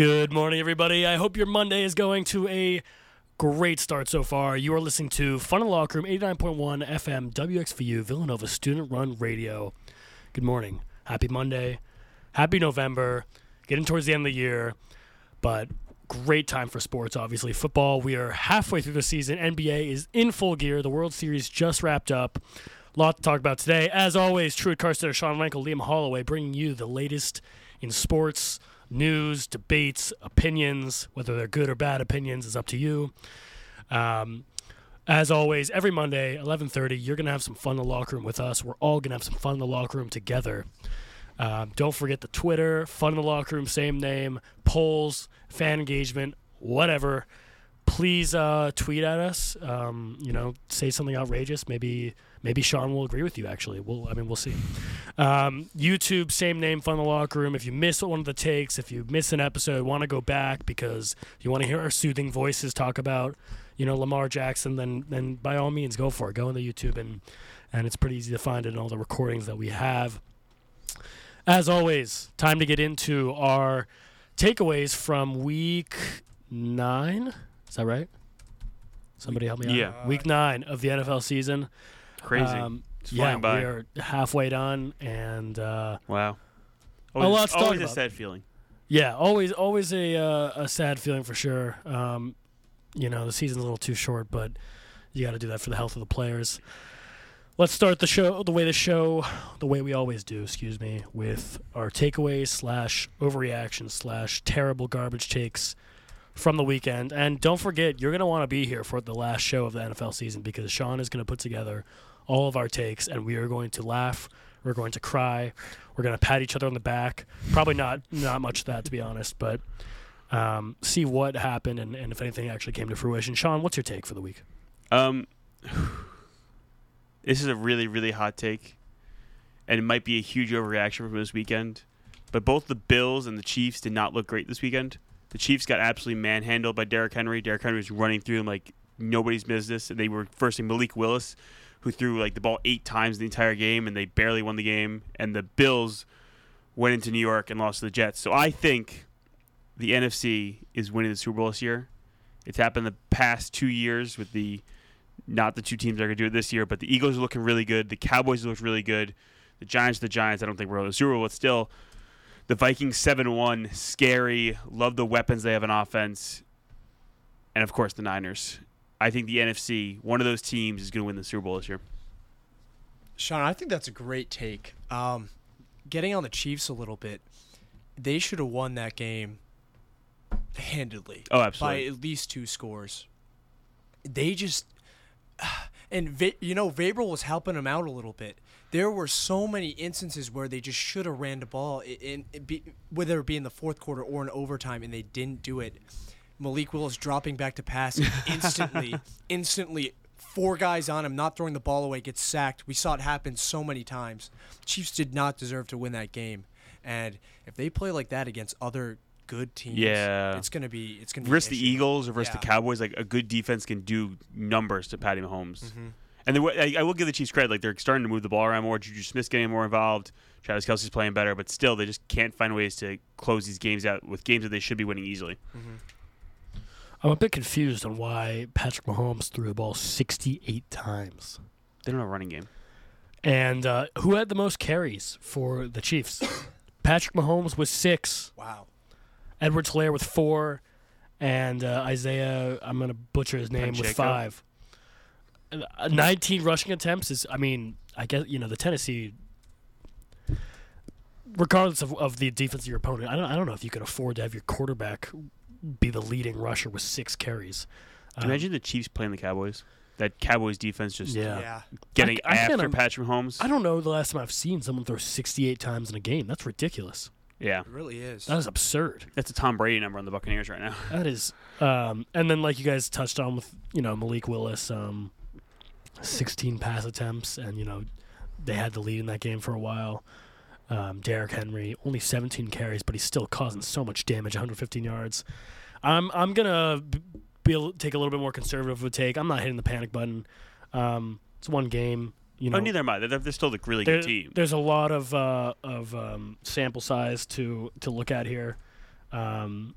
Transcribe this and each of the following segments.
Good morning, everybody. I hope your Monday is going to a great start so far. You are listening to Fun in the Locker Room, 89.1 FM, WXVU, Villanova Student Run Radio. Good morning. Happy Monday. Happy November. Getting towards the end of the year, but great time for sports, obviously. Football, we are halfway through the season. NBA is in full gear. The World Series just wrapped up. A lot to talk about today. As always, Truett Carstetter, Sean Rankel, Liam Holloway, bringing you the latest in sports, news, debates, opinions. Whether they're good or bad opinions is up to you. Um, as always, every Monday, 11:30, you're gonna have some fun in the locker room with us. We're all gonna have some fun in the locker room together. Um, don't forget the Twitter, fun in the locker room, same name, polls, fan engagement, whatever. Please uh, tweet at us. Um, you know, say something outrageous. Maybe maybe Sean will agree with you. Actually, we'll I mean we'll see. Um, YouTube, same name, fun the locker room. If you miss one of the takes, if you miss an episode, want to go back because you want to hear our soothing voices talk about you know Lamar Jackson, then then by all means go for it. Go on the YouTube and and it's pretty easy to find it in all the recordings that we have. As always, time to get into our takeaways from week nine. Is that right? Somebody help me out. Yeah. Week nine of the NFL season. Crazy. Um, yeah, by. we are halfway done, and uh, wow. A lot to talk always a about. sad feeling. yeah, always always a uh, a sad feeling for sure. Um, you know, the season's a little too short, but you got to do that for the health of the players. Let's start the show the way the show, the way we always do. Excuse me, with our takeaways slash overreaction slash terrible garbage takes from the weekend. And don't forget, you're gonna want to be here for the last show of the NFL season because Sean is gonna put together all of our takes, and we are going to laugh. We're going to cry. We're going to pat each other on the back. Probably not not much of that to be honest, but um, see what happened and, and if anything actually came to fruition. Sean, what's your take for the week? Um, this is a really, really hot take, and it might be a huge overreaction from this weekend. But both the Bills and the Chiefs did not look great this weekend. The Chiefs got absolutely manhandled by Derrick Henry. Derrick Henry was running through them like nobody's business, and they were firsting Malik Willis, who threw like the ball eight times in the entire game, and they barely won the game. And the Bills went into New York and lost to the Jets. So I think the NFC is winning the Super Bowl this year. It's happened the past two years with the not the two teams that are going to do it this year, but the Eagles are looking really good. The Cowboys look really good. The Giants, the Giants. I don't think we're to the Super Bowl, but still, the Vikings seven one, scary. Love the weapons they have in offense, and of course the Niners. I think the NFC, one of those teams, is going to win the Super Bowl this year. Sean, I think that's a great take. Um, getting on the Chiefs a little bit, they should have won that game handedly Oh, absolutely. by at least two scores. They just and Va- you know Vrabel was helping them out a little bit. There were so many instances where they just should have ran the ball, in, in be, whether it be in the fourth quarter or in overtime, and they didn't do it. Malik Willis dropping back to pass instantly, instantly. Four guys on him, not throwing the ball away, gets sacked. We saw it happen so many times. Chiefs did not deserve to win that game, and if they play like that against other good teams, Yeah. it's gonna be it's gonna be versus an the. Eagles or versus Yeah. the Cowboys, like a good defense can do numbers to Patty Mahomes. Mm-hmm. And I, I will give the Chiefs credit; like they're starting to move the ball around more. Juju Smith's getting more involved. Travis Kelce's playing better, but still, they just can't find ways to close these games out with games that they should be winning easily. I'm a bit confused on why Patrick Mahomes threw the ball 68 times. They don't have a running game. And uh, who had the most carries for the Chiefs? Patrick Mahomes with six, Wow. Edward Helaire with four, and uh, Isaiah, I'm going to butcher his name, with five. Uh, 19 rushing attempts is, I mean, I guess, you know, the Tennessee, regardless of, of the defense of your opponent, I don't, I don't know if you can afford to have your quarterback be the leading rusher with six carries. Um, imagine the Chiefs playing the Cowboys? That Cowboys defense just Yeah. Yeah. getting I- I can't after im- Patrick Mahomes. I don't know the last time I've seen someone throw 68 times in a game. That's ridiculous. yeah, It really is. That is absurd. that's a Tom Brady number on the Buccaneers right now. That is, um, and then like you guys touched on with you know Malik Willis, um, 16 pass attempts, and you know they had the lead in that game for a while. Um, Derrick Henry only 17 carries, but he's still causing so much damage, 115 yards. I'm I'm gonna be take a little bit more conservative of a take. I'm not hitting the panic button. Um, it's one game. You know, oh, neither am I. They're, they're still a really there- good team. There's a lot of uh, of um, sample size to to look at here. Um,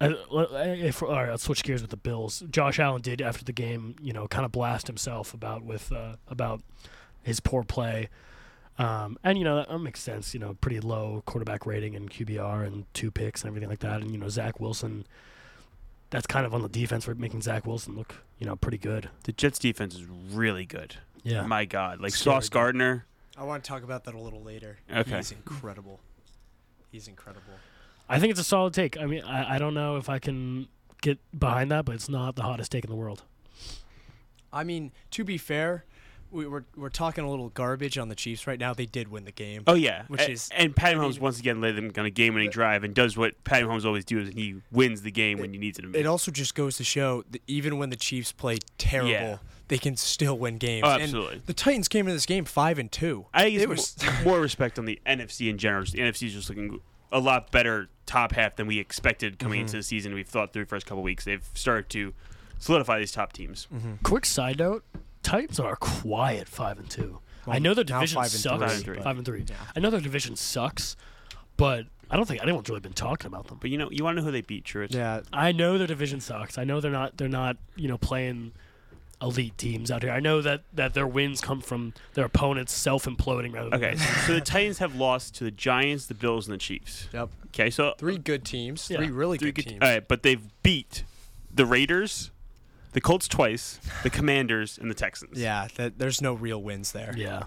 I, if, all right, let's switch gears with the Bills. Josh Allen did after the game, you know, kind of blast himself about with uh, about his poor play, um, and you know that makes sense. You know, pretty low quarterback rating and QBR and two picks and everything like that. And you know, Zach Wilson, that's kind of on the defense for making Zach Wilson look, you know, pretty good. The Jets defense is really good. Yeah, My God, like Scary Sauce good. Gardner. I want to talk about that a little later. Okay. He's incredible. He's incredible. I think it's a solid take. I mean, I, I don't know if I can get behind that, but it's not the hottest take in the world. I mean, to be fair, we, we're we're talking a little garbage on the Chiefs right now. They did win the game. Oh yeah, Which A- is- and Patty I Mahomes mean- once again led them on a game-winning drive and does what Patty Mahomes always does, and he wins the game when you need him. It also just goes to show that even when the Chiefs play terrible, Yeah. they can still win games. Oh, And absolutely. the Titans came into this game five and two. I think it it's was more respect on the NFC in general. The NFC is just looking a lot better top half than we expected coming Mm-hmm. into the season. We've thought through the first couple weeks. They've started to solidify these top teams. Quick side note: Titans are quiet five and two. I know their division five sucks. Five and three. Five and three. Yeah. I know their division sucks, but I don't think anyone's really been talking about them. But you know, you want to know who they beat, Truitt? yeah. I know their division sucks. I know they're not. They're not. You know, playing elite teams out here. I know that that their wins come from their opponents self imploding rather than Okay, so the Titans have lost to the Giants, the Bills, and the Chiefs. Yep. Okay, so Three good teams. Yeah. Three really three good good- teams. All right, but they've beat the Raiders, the Colts twice, the Commanders, and the Texans. Yeah, that, there's no real wins there. Yeah.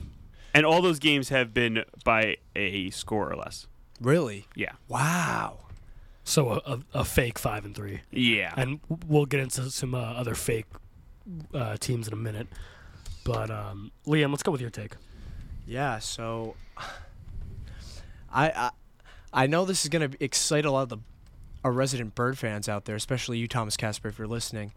and all those games have been by a score or less. Really? Yeah, Wow. So a, a, a fake five and three, yeah. and we'll get into some uh, other fake uh, teams in a minute. But um, Liam, let's go with your take. Yeah, so I I, I know this is gonna excite a lot of the our resident bird fans out there, especially you, Thomas Casper, if you're listening.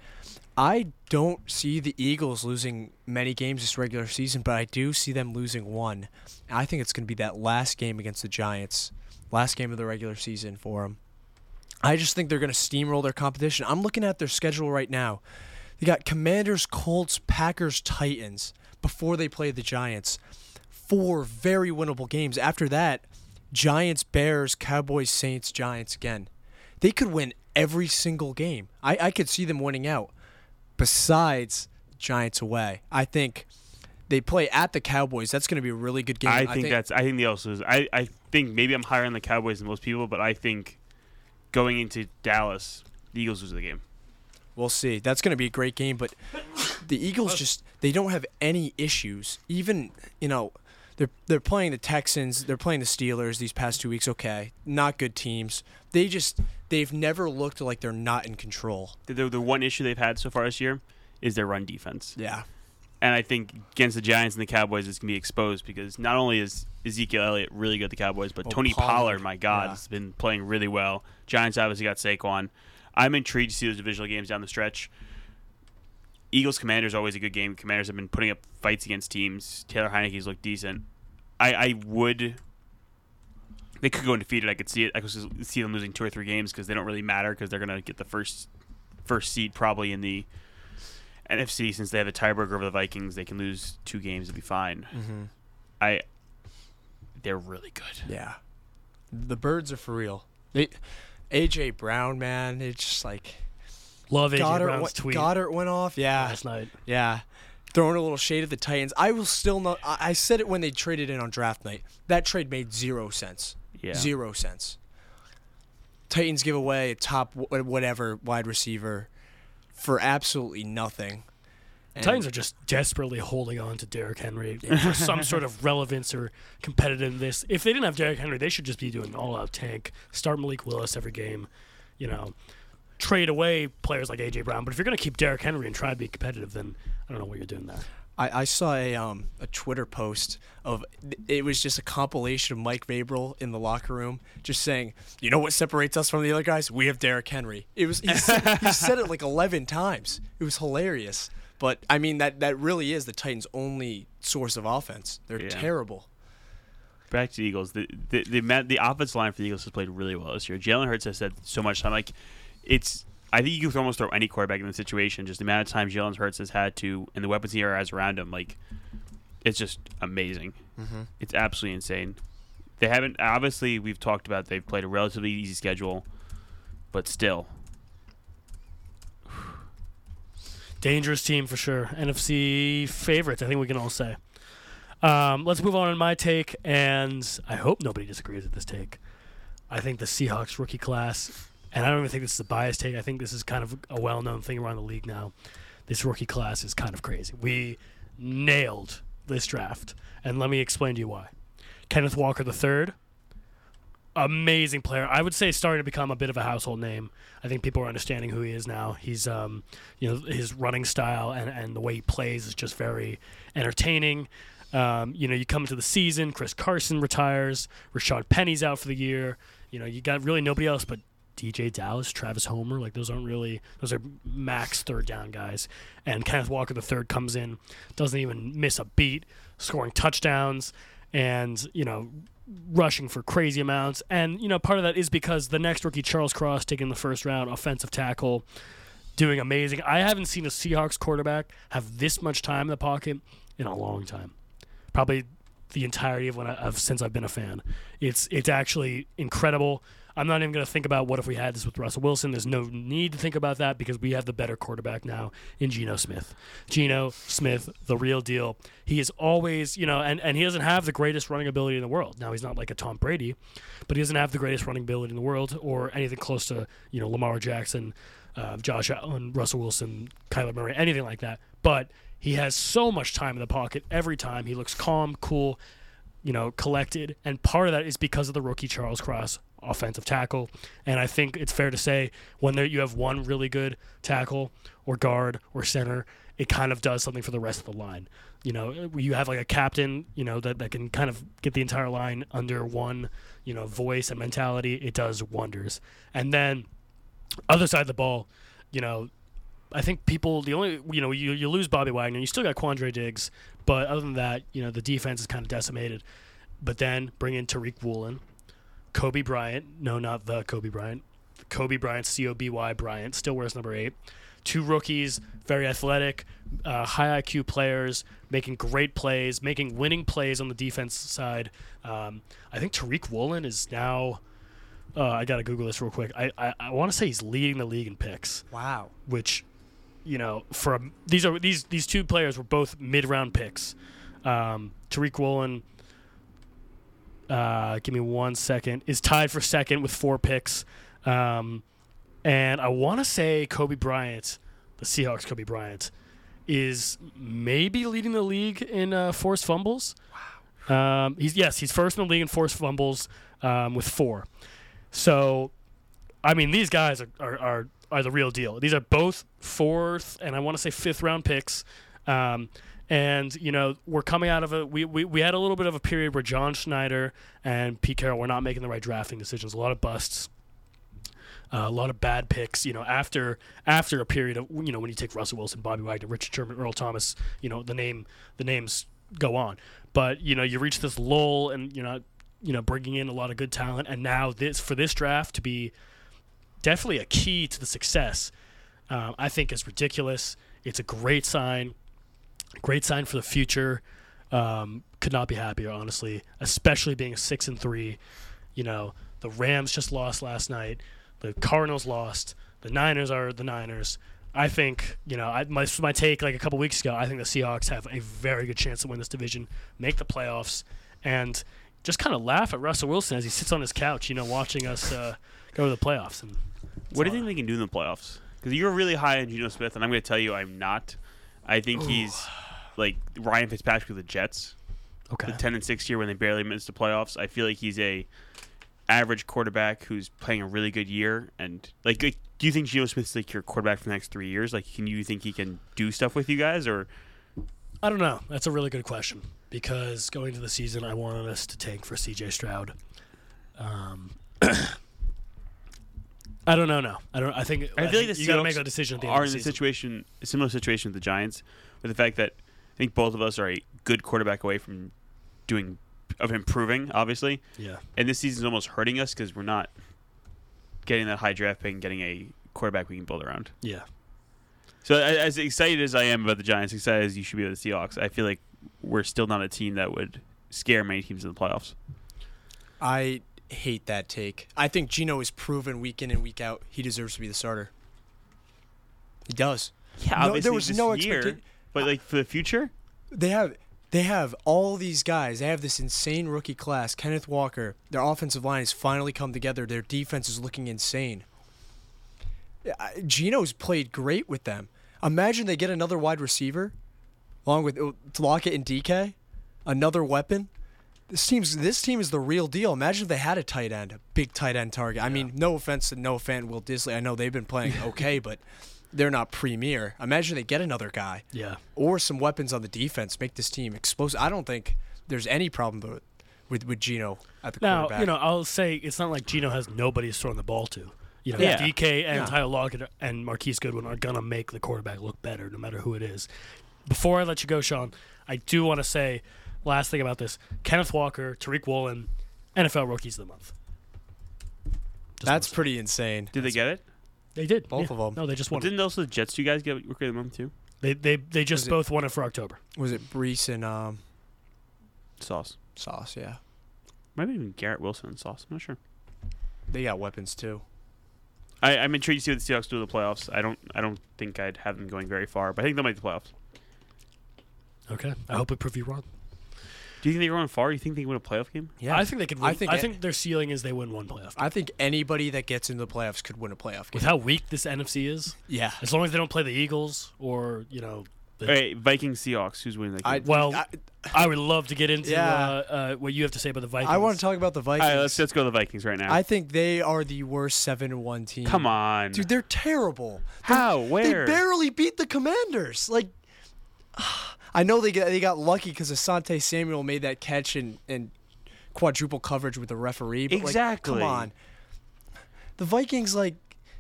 I don't see the Eagles losing many games this regular season, but I do see them losing one. I think it's going to be that last game against the Giants, last game of the regular season for them. I just think they're going to steamroll their competition. I'm looking at their schedule right now. They got Commanders, Colts, Packers, Titans before they play the Giants. Four very winnable games. After that, Giants, Bears, Cowboys, Saints, Giants again. They could win every single game. I, I could see them winning out. Besides Giants away, I think they play at the Cowboys. That's going to be a really good game. I think, that's. I think the also is. I, I think maybe I'm higher on the Cowboys than most people, but I think going into Dallas, the Eagles lose the game. We'll see. That's going to be a great game, but the Eagles just they don't have any issues. Even, you know, they're they're playing the Texans, they're playing the Steelers these past 2 weeks, okay. Not good teams. They just they've never looked like they're not in control. The, the, one issue they've had so far this year is their run defense. Yeah. And I think against the Giants and the Cowboys, it's going to be exposed because not only is Ezekiel Elliott really good at the Cowboys, but Oh, Tony Pollard, Pollard. my God, Yeah. has been playing really well. Giants obviously got Saquon. I'm intrigued to see those divisional games down the stretch. Eagles Commanders always a good game. Commanders have been putting up fights against teams. Taylor Heinicke's looked decent. I, I would. They could go undefeated. I could see it. I could see them losing two or three games because they don't really matter because they're going to get the first first seed probably in the NFC since they have a tiebreaker over the Vikings. They can lose two games and be fine. Mm-hmm. I. They're really good. Yeah. The birds are for real. They AJ Brown, man, it's just like Love AJ Goddard, Brown's went, tweet Goddard went off. Yeah. last night. Yeah. Throwing a little shade at the Titans. I will still not. I I said it when they traded in on draft night. That trade made zero sense. Yeah. Zero sense. Titans give away a top wh- uh, whatever wide receiver for absolutely nothing. And- Titans are just desperately holding on to Derrick Henry for some sort of relevance or competitiveness. If they didn't have Derrick Henry, they should just be doing all-out tank. Start Malik Willis every game, you know. Trade away players like AJ Brown. But if you're going to keep Derrick Henry and try to be competitive, then I don't know what you're doing there. I, I saw a um a Twitter post of it was just a compilation of Mike Vrabel in the locker room just saying, you know what separates us from the other guys? We have Derrick Henry. It was he said, he said it like eleven times. It was hilarious. But I mean that that really is the Titans' only source of offense. They're Yeah. terrible. Back to the Eagles. The the the, the offensive line for the Eagles has played really well this year. Jalen Hurts has said so much time. Like it's. I think you could almost throw any quarterback in the situation. Just the amount of times Jalen Hurts has had to, and the weapons he has around him, like it's just amazing. Mm-hmm. It's absolutely insane. They haven't obviously we've talked about they've played a relatively easy schedule, but still. Dangerous team for sure. NFC favorites, I think we can all say. Um, let's move on to my take, and I hope nobody disagrees with this take. I think the Seahawks rookie class and I don't even think this is a biased take. I think this is kind of a well-known thing around the league now. This rookie class is kind of crazy. We nailed this draft, and let me explain to you why. Kenneth Walker III, amazing player. I would say starting to become a bit of a household name. I think people are understanding who he is now. He's, um, you know, his running style and, and the way he plays is just very entertaining. Um, you know, you come into the season, Chris Carson retires, Rashad Penny's out for the year. You know, you got really nobody else but DJ Dallas, Travis Homer. Like those aren't really those are max third down guys. And Kenneth Walker the third comes in, doesn't even miss a beat, scoring touchdowns, and you know rushing for crazy amounts. And, you know, part of that is because the next rookie, Charles Cross, taking the first round, offensive tackle, doing amazing. I haven't seen a Seahawks quarterback have this much time in the pocket in a long time. Probably the entirety of when I, have since I've been a fan. It's it's actually incredible. I'm not even going to think about what if we had this with Russell Wilson. There's no need to think about that because we have the better quarterback now in Geno Smith. Geno Smith, the real deal. He is always, you know, and, and he doesn't have the greatest running ability in the world. Now, he's not like a Tom Brady, but he doesn't have the greatest running ability in the world or anything close to, you know, Lamar Jackson, uh, Josh Allen, Russell Wilson, Kyler Murray, anything like that. But he has so much time in the pocket every time. He looks calm, cool, you know, collected. And part of that is because of the rookie Charles Cross offensive tackle. And I think it's fair to say when there, you have one really good tackle or guard or center, it kind of does something for the rest of the line. You know, you have like a captain, you know, that, that can kind of get the entire line under one, you know, voice and mentality. It does wonders. And then other side of the ball, you know, I think people the only you know you, you lose Bobby Wagner, you still got Quandre Diggs, but other than that, you know the defense is kind of decimated. But then bring in Tariq Woolen, Coby Bryant, no, not the Kobe Bryant, Coby Bryant, C O B Y Bryant, still wears number eight. Two rookies, very athletic, uh, high IQ players, making great plays, making winning plays on the defense side. Um, I think Tariq Woolen is now. Uh, I gotta Google this real quick. I I, I want to say he's leading the league in picks Wow. which you know for a, these are these these two players were both mid round picks. Um, Tariq Woolen, uh, give me one second, is tied for second with four picks, um, and I want to say Coby Bryant, the Seahawks Coby Bryant, is maybe leading the league in uh, forced fumbles. Wow. Um, he's yes, he's first in the league in forced fumbles um, with four. So, I mean, these guys are, are, are, are the real deal. These are both fourth and I want to say fifth round picks. Um, and, you know, we're coming out of a, we, we, we had a little bit of a period where John Schneider and Pete Carroll were not making the right drafting decisions, a lot of busts. Uh, a lot of bad picks, you know. After after a period of, you know, when you take Russell Wilson, Bobby Wagner, Richard Sherman, Earl Thomas, you know, the name the names go on. But you know, you reach this lull, and you're not, you know, bringing in a lot of good talent. And now this for this draft to be definitely a key to the success, um, I think is ridiculous. It's a great sign, great sign for the future. Um, could not be happier, honestly. Especially being six and three. You know, the Rams just lost last night. The Cardinals lost. The Niners are the Niners. I think you know I, my my take like a couple weeks ago. I think the Seahawks have a very good chance to win this division, make the playoffs, and just kind of laugh at Russell Wilson as he sits on his couch, you know, watching us uh, go to the playoffs. And What do you think they can do in the playoffs? Because you're really high on Geno Smith, and I'm going to tell you I'm not. I think he's like Ryan Fitzpatrick with the Jets, Okay. the 10 and 6 year when they barely missed the playoffs. I feel like he's a average quarterback who's playing a really good year. And like, like, do you think Geno Smith's like your quarterback for the next three years? Like, can you think he can do stuff with you guys, or I don't know. That's a really good question because going into the season, I wanted us to tank for C.J. Stroud. Um, I don't know. No, I don't. I think I feel like the you got to make a decision at the are in the situation, a similar situation with the Giants, with the fact that I think both of us are a good quarterback away from doing of improving, obviously. Yeah. And this season's almost hurting us because we're not getting that high draft pick and getting a quarterback we can build around. Yeah. So as excited as I am about the Giants, excited as you should be about the Seahawks, I feel like we're still not a team that would scare many teams in the playoffs. I hate that take. I think Geno is proven week in and week out he deserves to be the starter. He does. Yeah, No, obviously there was this no year, expecta- but like for the future, They have they have all these guys. They have this insane rookie class. Kenneth Walker. Their offensive line has finally come together. Their defense is looking insane. Geno's played great with them. Imagine they get another wide receiver, along with Lockett and DK, another weapon. This team's this team is the real deal. Imagine if they had a tight end, a big tight end target. I mean, no offense to Noah Fant Will Dissly. I know they've been playing okay, but they're not premier. Imagine they get another guy Yeah. or some weapons on the defense make this team explosive. I don't think there's any problem with with, with Geno at the Now, quarterback. you know, I'll say it's not like Geno has nobody he's throwing the ball to. You know, Yeah. DK and Yeah. Tyler Lockett and Marquise Goodwin are gonna make the quarterback look better, no matter who it is. Before I let you go, Sean, I do want to say last thing about this: Kenneth Walker, Tariq Woolen, NFL Rookies of the Month. Just that's pretty insane. did they get it? They did both yeah. them. No, they just Well, won. it. didn't also the Jets two guys get rookie of the month too? They they they just Was it- both won it for October. Was it Breece and um, Sauce. Sauce? Yeah, Maybe even Garrett Wilson and Sauce. I'm not sure. they got weapons too. I, I'm intrigued to see what the Seahawks do in the playoffs. I don't. I don't think I'd have them going very far, but I think they'll make the playoffs. Okay, I hope it prove you wrong. Do you think they run far? Do you think they can win a playoff game? Yeah, I think they could. Win. I I think think, their ceiling is they win one playoff. I think anybody that gets into the playoffs could win a playoff game. With how weak this NFC is, yeah, as long as they don't play the Eagles or you know, the, All right, Vikings Seahawks. Who's winning that I game? Well, I, I would love to get into Yeah. uh, uh, what you have to say about the Vikings. I want to talk about the Vikings. right, let's let's go to the Vikings right now. I think they are the worst seven one team. Come on, dude, they're terrible. How? Where? They barely beat the Commanders. Like, I know they got they got lucky because Asante Samuel made that catch and and quadruple coverage with the referee. But Exactly. Like, come on. The Vikings like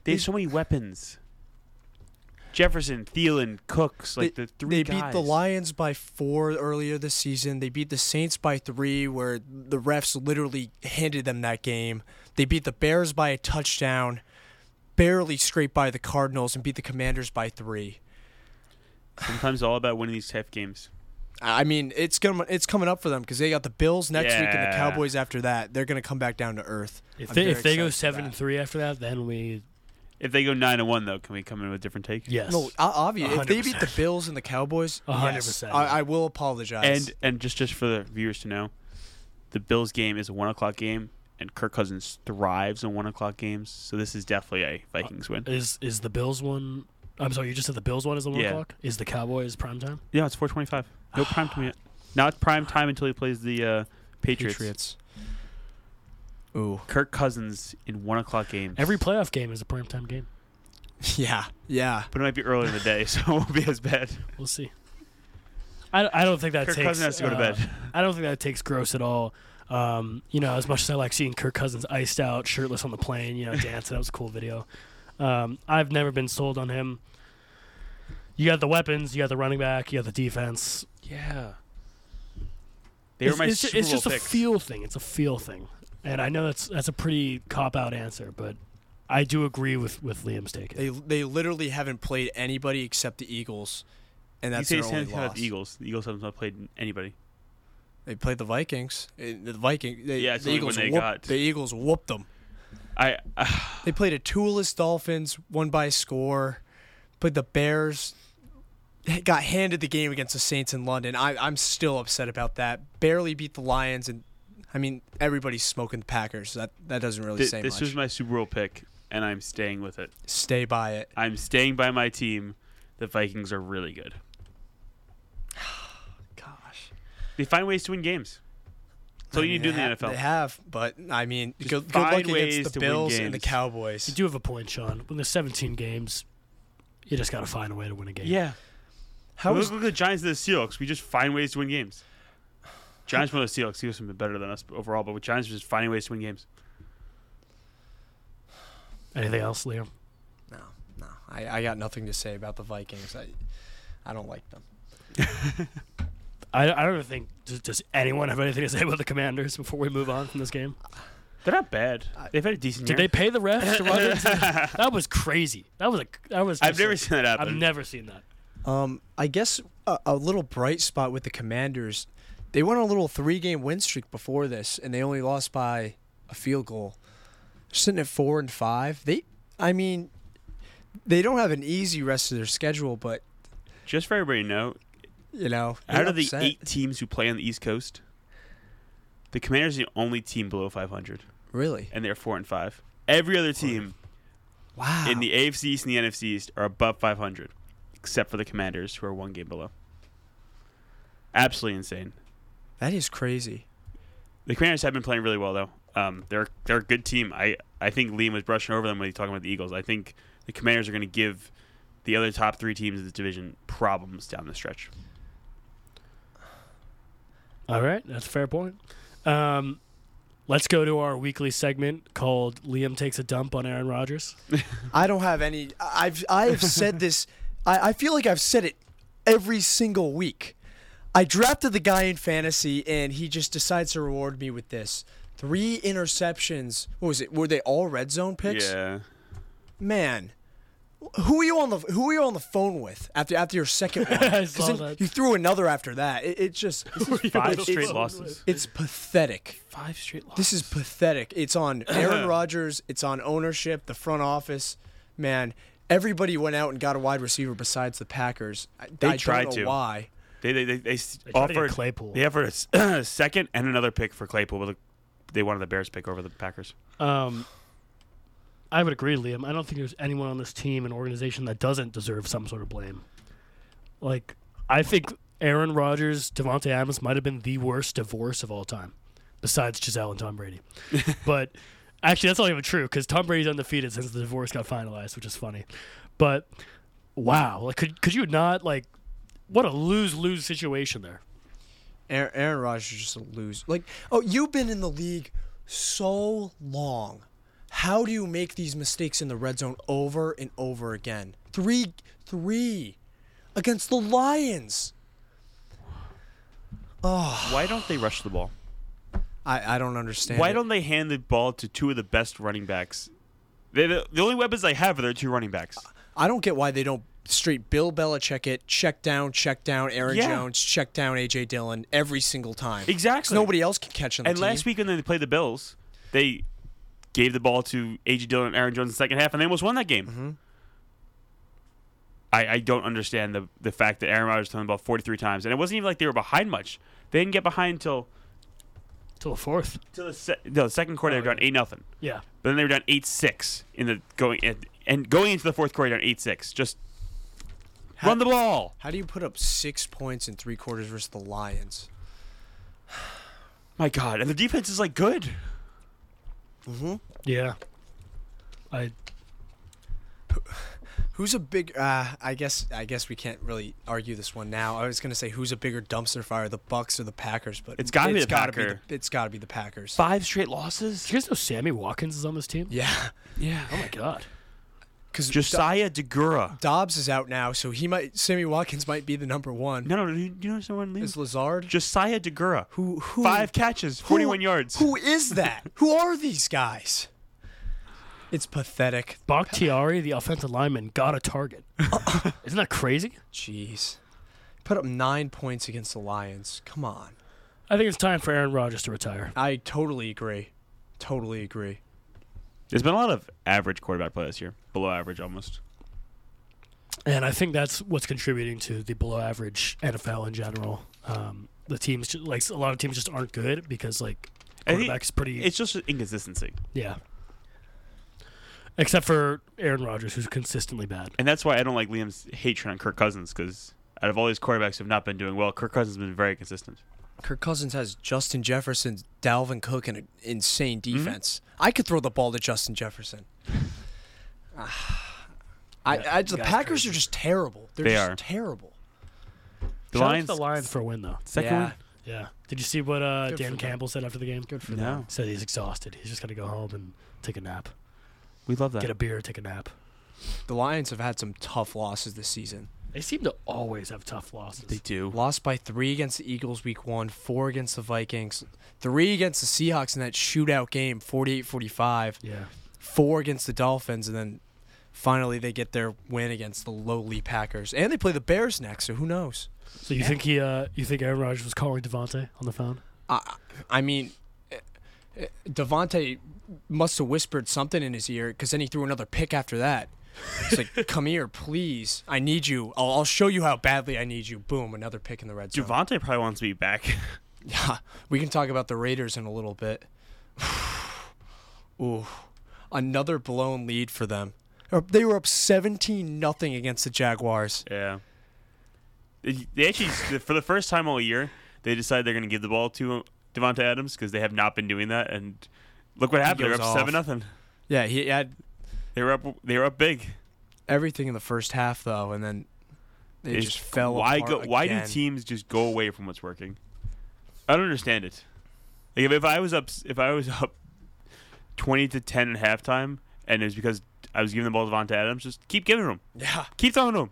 they have so many weapons. Jefferson, Thielen, Cooks, like they, the three they beat the. Lions by four earlier this season. They beat the Saints by three, where the refs literally handed them that game. They beat the Bears by a touchdown, barely scraped by the Cardinals, and beat the Commanders by three. Sometimes it's all about winning these tough games. I mean, it's gonna it's coming up for them because they got the Bills next week and the Cowboys after that. They're gonna come back down to earth. If I'm they, if they go seven that. and three after that, then we If they go nine and one, though, can we come in with a different take? yes. No, obviously, if they beat the Bills and the Cowboys, A hundred yes, percent. I, I will apologize. And and just just for the viewers to know, the Bills game is a one o'clock game, and Kirk Cousins thrives in one o'clock games. So this is definitely a Vikings win. is is the Bills one? I'm sorry, you just said the Bills one is the one Yeah. o'clock. Is the Cowboys prime time? Yeah, it's four twenty five. No prime time yet. Not prime time until he plays the uh, Patriots. Patriots. Ooh, Kirk Cousins in one o'clock games. Every playoff game is a prime time game. yeah, yeah. but it might be early in the day, so it won't be as bad. We'll see. I, I don't think that Kirk takes. Cousins has to go to uh, bed. I don't think that takes gross at all. Um, you know, as much as I like seeing Kirk Cousins iced out, shirtless on the plane, you know, dancing, that was a cool video. Um, I've never been sold on him. You got the weapons, you got the running back, you got the defense. Yeah. They were it's, my it's, Super it's Bowl just a feel thing. It's a feel thing, and I know that's that's a pretty cop out answer, but I do agree with with Liam's take. They they literally haven't played anybody except the Eagles, and that's you their the only same thing about loss. the Eagles. The Eagles have not played anybody. They played the Vikings. The Viking. They, Yeah, it's the the only Eagles one they whooped, got. The Eagles whooped them. I uh, They played a two-less Dolphins, won by a score. Played the Bears. Got handed the game against the Saints in London. I, I'm still upset about that. Barely beat the Lions, and I mean everybody's smoking the Packers. That that doesn't really th- say this much. was my Super Bowl pick, and I'm staying with it. Stay by it. I'm staying by my team. The Vikings are really good. Gosh. They find ways to win games. That's all you I need to do mean, in the ha- NFL. They have, but I mean, Just good, good luck against the Bills and the. Cowboys. You do have a point, Sean. When there's 17 games, you just got to find a way to win a game. Yeah. How look, is look at the Giants and the Seahawks. We just find ways to win games. Giants won the Seahawks. Seahawks have been better than us overall, but with Giants, we're just finding ways to win games. Anything else, Liam? no, no. I, I got nothing to say about the Vikings. I I don't like them. I, I don't think. Does, does anyone have anything to say about the Commanders before we move on from this game? They're not bad. They've had a decent Did year. they pay the refs to run into That was crazy. That was a. That was. I've never like- seen that happen. I've never seen that. Um, I guess a, a little bright spot with the Commanders. They went on a little three-game win streak before this, and they only lost by a field goal. Sitting at four and five. They, I mean, they don't have an easy rest of their schedule, but Just for everybody to know, you know, out of the upset. eight teams who play on the East Coast, the Commanders are the only team below 500, really, and they're four and five. Every other team wow, in the AFC East and the NFC East are above 500, except for the Commanders, who are one game below. Absolutely insane. that is crazy. The Commanders have been playing really well, though. Um, they're they're a good team. I, I think Liam was brushing over them when he was talking about the Eagles. I think the Commanders are going to give the other top three teams in this division problems down the stretch. All right, that's a fair point. Um, let's go to our weekly segment called "Liam takes a dump on Aaron Rodgers." I don't have any. I've I've said this. I, I feel like I've said it every single week. I drafted the guy in fantasy, and he just decides to reward me with this three interceptions. What was it? Were they all red zone picks? Yeah. Man, who are you on the who are you on the phone with after after your second one? I 'Cause saw then that. You threw another after that. It, it just Five It's- straight it's- losses. it's pathetic. Five straight losses. This is pathetic. It's on Aaron Rodgers. It's on ownership, the front office. Man, everybody went out and got a wide receiver besides the Packers. They I tried don't know to. why. They they they, they, They tried to get offered Claypool. They offered a s- a second and another pick for Claypool, but they wanted the Bears pick over the Packers. Um, I would agree, Liam. I don't think there's anyone on this team and organization that doesn't deserve some sort of blame. Like, I think Aaron Rodgers, Davante Adams might have been the worst divorce of all time, besides Gisele and Tom Brady. but actually, that's not even true because Tom Brady's undefeated since the divorce got finalized, which is funny. But wow, like, could could you not like? What a lose lose situation there. Aaron, Aaron Rodgers is just a lose. Like, oh, you've been in the league so long. How do you make these mistakes in the red zone over and over again? Three, three, against the Lions. Oh, Why don't they rush the ball? I, I don't understand. Why it. don't they hand the ball to two of the best running backs? They, the, the only weapons they have are their two running backs. I don't get why they don't straight Bill Belichick it, check down, check down, Aaron Yeah. Jones, check down AJ Dillon every single time. Exactly. Nobody else can catch on the And team. last week when they played the Bills, they gave the ball to A.J. Dillon and Aaron Jones in the second half, and they almost won that game. Mm-hmm. I, I don't understand the the fact that Aaron Rodgers threw the ball 43 times, and it wasn't even like they were behind much. They didn't get behind until Till the fourth. till the, se- no, the second quarter. Oh, they were down eight nothing. Yeah. But then they were down eight six in the going and, and going into the fourth quarter down eight six. Just How- run the ball. How do you put up six points in three quarters versus the Lions? My God, and the defense is like good. Mm-hmm. Yeah. I Who's a big? Uh, I guess I guess we can't really argue this one now. I was gonna say who's a bigger dumpster fire, the Bucks or the Packers, but It's gotta be the gotta Packer. the, it's got to be the Packers. Five straight losses. Do you guys know Sammy Watkins is on this team? Yeah, Yeah. Oh my god. Because Josiah Deguara. Doubs is out now, so he might. Sammy Watkins might be the number one. No, no, do you do you know someone? Is Lazard? Josiah Deguara. Who? Who? Five catches, who- 41 yards. Who is that? who are these guys? It's pathetic. Bakhtiari, the offensive lineman, got a target. Isn't that crazy? Jeez. Put up nine points against the Lions. Come on. I think it's time for Aaron Rodgers to retire. I totally agree. Totally agree. There's been a lot of average quarterback play this year, below average almost. And I think that's what's contributing to the below average NFL in general. Um, the teams, like a lot of teams, just aren't good because like quarterback's pretty. It's just inconsistency, yeah. Except for Aaron Rodgers, who's consistently bad. and that's why I don't like Liam's hatred on Kirk Cousins because out of all these quarterbacks who have not been doing well, Kirk Cousins has been very consistent. Kirk Cousins has Justin Jefferson, Dalvin Cook, and an insane defense. I could throw the ball to Justin Jefferson. I, I, the Packers crazy. are just terrible. They're They just are. terrible. The Shout out to Lions, the Lions for a win though. second Yeah. one. Yeah. Did you see what uh, Dan for them. Campbell said after the game? Good for No, them. Said he's exhausted. He's just got to go home and take a nap, we love that. get a beer, take a nap. The Lions have had some tough losses this season. They seem to always have tough losses. They do. Lost by three against the Eagles week one, four against the Vikings, three against the Seahawks in that shootout game, 48 45, yeah. four against the Dolphins, and then finally they get their win against the lowly Packers. And they play the Bears next, so who knows? So you think he, uh, you think Aaron Rodgers was calling Davante on the phone? I, I mean, eh, eh, Davante must have whispered something in his ear because then he threw another pick after that. It's like, come here, please. I need you. I'll, I'll show you how badly I need you. Boom, another pick in the red zone. Davante probably wants to be back. Yeah, we can talk about the Raiders in a little bit. Ooh, another blown lead for them. They were up 17 nothing against the Jaguars. yeah. They actually, for the first time all year, they decide they're going to give the ball to uh, Davante Adams because they have not been doing that. And look what happened. They're up off. seven nothing. Yeah, he had They were up. They were up big. everything in the first half though, and then they It's- just fell Why go? Why do teams just go away from what's working? I don't understand it. Like if, if I was up, if I was up twenty to ten at halftime, and it was because I was giving the ball to Davante Adams, just keep giving him. Yeah, Keep throwing to him.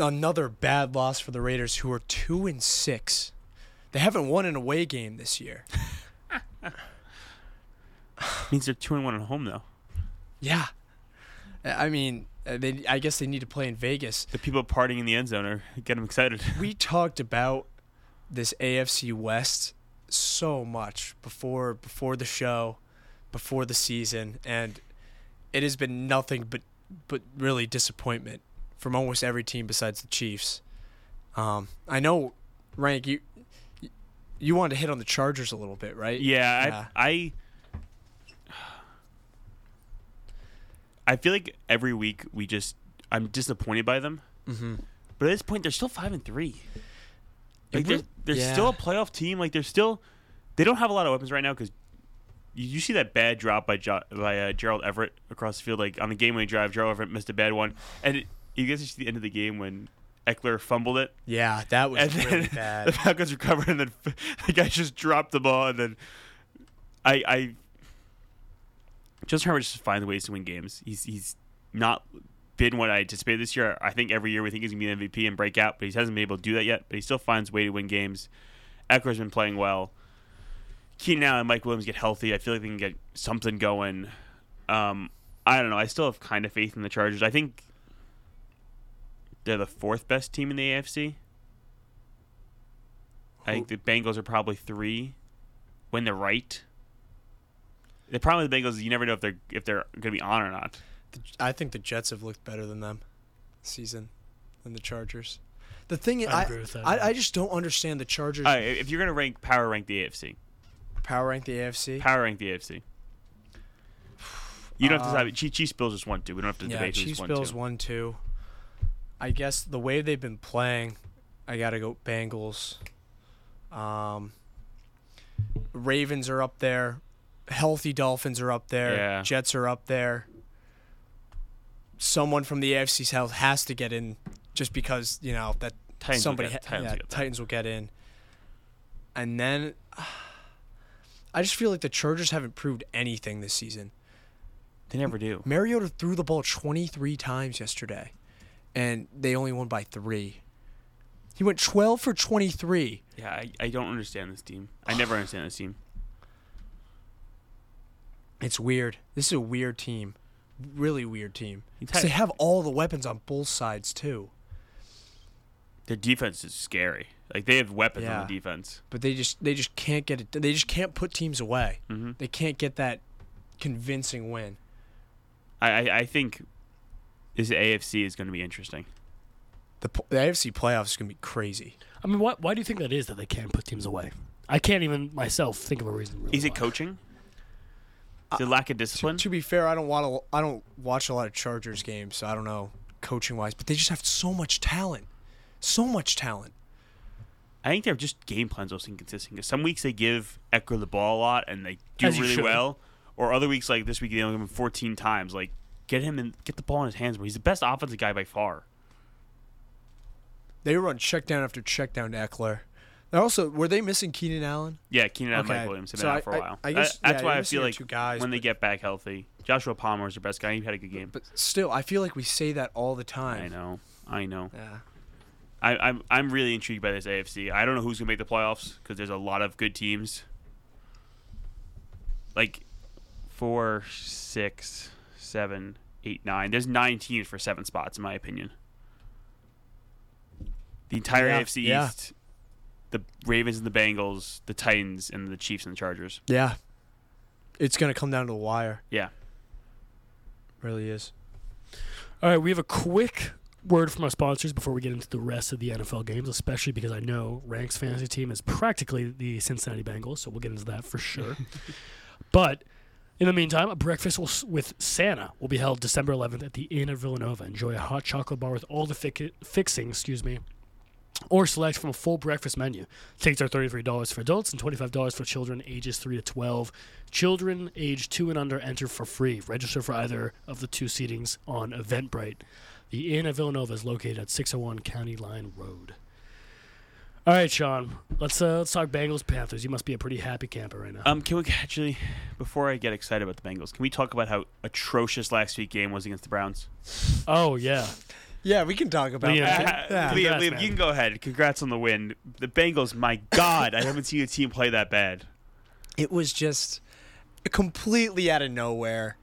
another bad loss for the Raiders, who are two and six. They haven't won an away game this year. means they're two and one at home though. Yeah, I mean, uh, they. I guess they need to play in Vegas. The people partying in the end zone are getting them excited. we talked about this AFC West so much before before the show, before the season, and it has been nothing but but really disappointment from almost every team besides the Chiefs. Um, I know, Rank, you you wanted to hit on the Chargers a little bit, right? Yeah, Yeah. I, I I feel like every week we just I'm disappointed by them. Mm-hmm. But at this point, they're still five and three. Like they're, they're yeah. still a playoff team. Like they're still they don't have a lot of weapons right now because you, you see that bad drop by jo- by uh, Gerald Everett across the field. Like on the game winning drive, Gerald Everett missed a bad one, and it, you get to the end of the game when Ekeler fumbled it, Yeah, that was and really the. Falcons recovered, and then the guy just dropped the ball, and then I I Justin Herbert just finds ways to win games. He's he's not been what I anticipated this year. I think every year we think he's gonna be the MVP and break out, but he hasn't been able to do that yet. But he still finds way to win games. Ekeler's been playing well. Keenan Allen and Mike Williams get healthy. I feel like they can get something going. Um, I don't know. I still have kind of faith in the Chargers. I think they're the fourth best team in the AFC. I think the Bengals are probably three when they're right. The problem with the Bengals is you never know if they're if they're going to be on or not. The- I think the Jets have looked better than them this season than the Chargers. The thing is, I I, agree with that, I. I just don't understand the Chargers All right, if you're going to rank power rank the AFC, power rank the AFC. power rank the AFC. You don't have to Um, decide. Chiefs, Chiefs Bills just won two. We don't have to yeah, debate who's Chiefs one Bills two. one two. I guess the way they've been playing, I gotta go Bengals. Um, Ravens are up there. Healthy Dolphins are up there. Yeah. Jets are up there. Someone from the AFC South has to get in, just because you know that Titans will somebody get- ha- Titans yeah, will get. Titans will get in. And then I just feel like the Chargers haven't proved anything this season. They never do. Mariota threw the ball 23 times yesterday, and they only won by three. He went 12 for 23. Yeah, I, I don't understand this team. I never understand this team. It's weird. This is a weird team. Really weird team. You 'Cause they have all the weapons on both sides, too. Their defense is scary. Like they have weapons Yeah. on the defense. But they just they just can't get it. They just can't put teams away. hmm They can't get that convincing win. I, I I think this AFC is going to be interesting. The, p- the AFC playoffs is going to be crazy. I mean, why, why do you think that is that they can't put teams away? I can't even myself think of a reason. Really Is it why. coaching? Is it lack of discipline? to be fair, I don't want to. I don't watch a lot of Chargers games, so I don't know coaching wise. But they just have so much talent, so much talent. I think they're just game plans most inconsistent. 'Cause some weeks they give Ekeler the ball a lot and they do As really well, or other weeks like this week they only give him 14 times. Like get him and get the ball in his hands. Where he's the best offensive guy by far. They run check down after check down to Ekeler. Also were they missing Keenan Allen? Yeah, Keenan Allen, Okay. Mike Williams have been I- out for a I- while. I guess- That- that's yeah, why I feel like guys, when they get back healthy, Joshua Palmer is their best guy. He had a good game. But still, I feel like we say that all the time. I know, I know. Yeah. I, I'm I'm really intrigued by this AFC. I don't know who's gonna make the playoffs because there's a lot of good teams. Like four, six, seven, eight, nine. There's nine teams for seven spots, in my opinion. The entire Yeah, AFC yeah. East, the Ravens and the Bengals, the Titans and the Chiefs and the Chargers. Yeah. It's gonna come down to the wire. Yeah. Really is. All right, we have a quick word from our sponsors before we get into the rest of the NFL games, especially because I know Rank's fantasy team is practically the Cincinnati Bengals, so we'll get into that for sure. but in the meantime, a breakfast will, with Santa will be held December 11th at the Inn of Villanova. Enjoy a hot chocolate bar with all the fic- fixings, excuse me, or select from a full breakfast menu. Tickets are $33 for adults and $25 for children ages 3 to 12. Children age 2 and under enter for free. Register for either of the two seatings on Eventbrite. The Inn of Villanova is located at 601 County Line Road. All right, Sean. Let's uh, let's talk Bengals Panthers. You must be a pretty happy camper right now. Um, can we actually, before I get excited about the Bengals, can we talk about how atrocious last week game was against the Browns? oh yeah, Yeah, we can talk about Liam, that. Yeah. Liam, Liam, you can go ahead. Congrats on the win. The Bengals, my God, I haven't seen a team play that bad. It was just completely out of nowhere.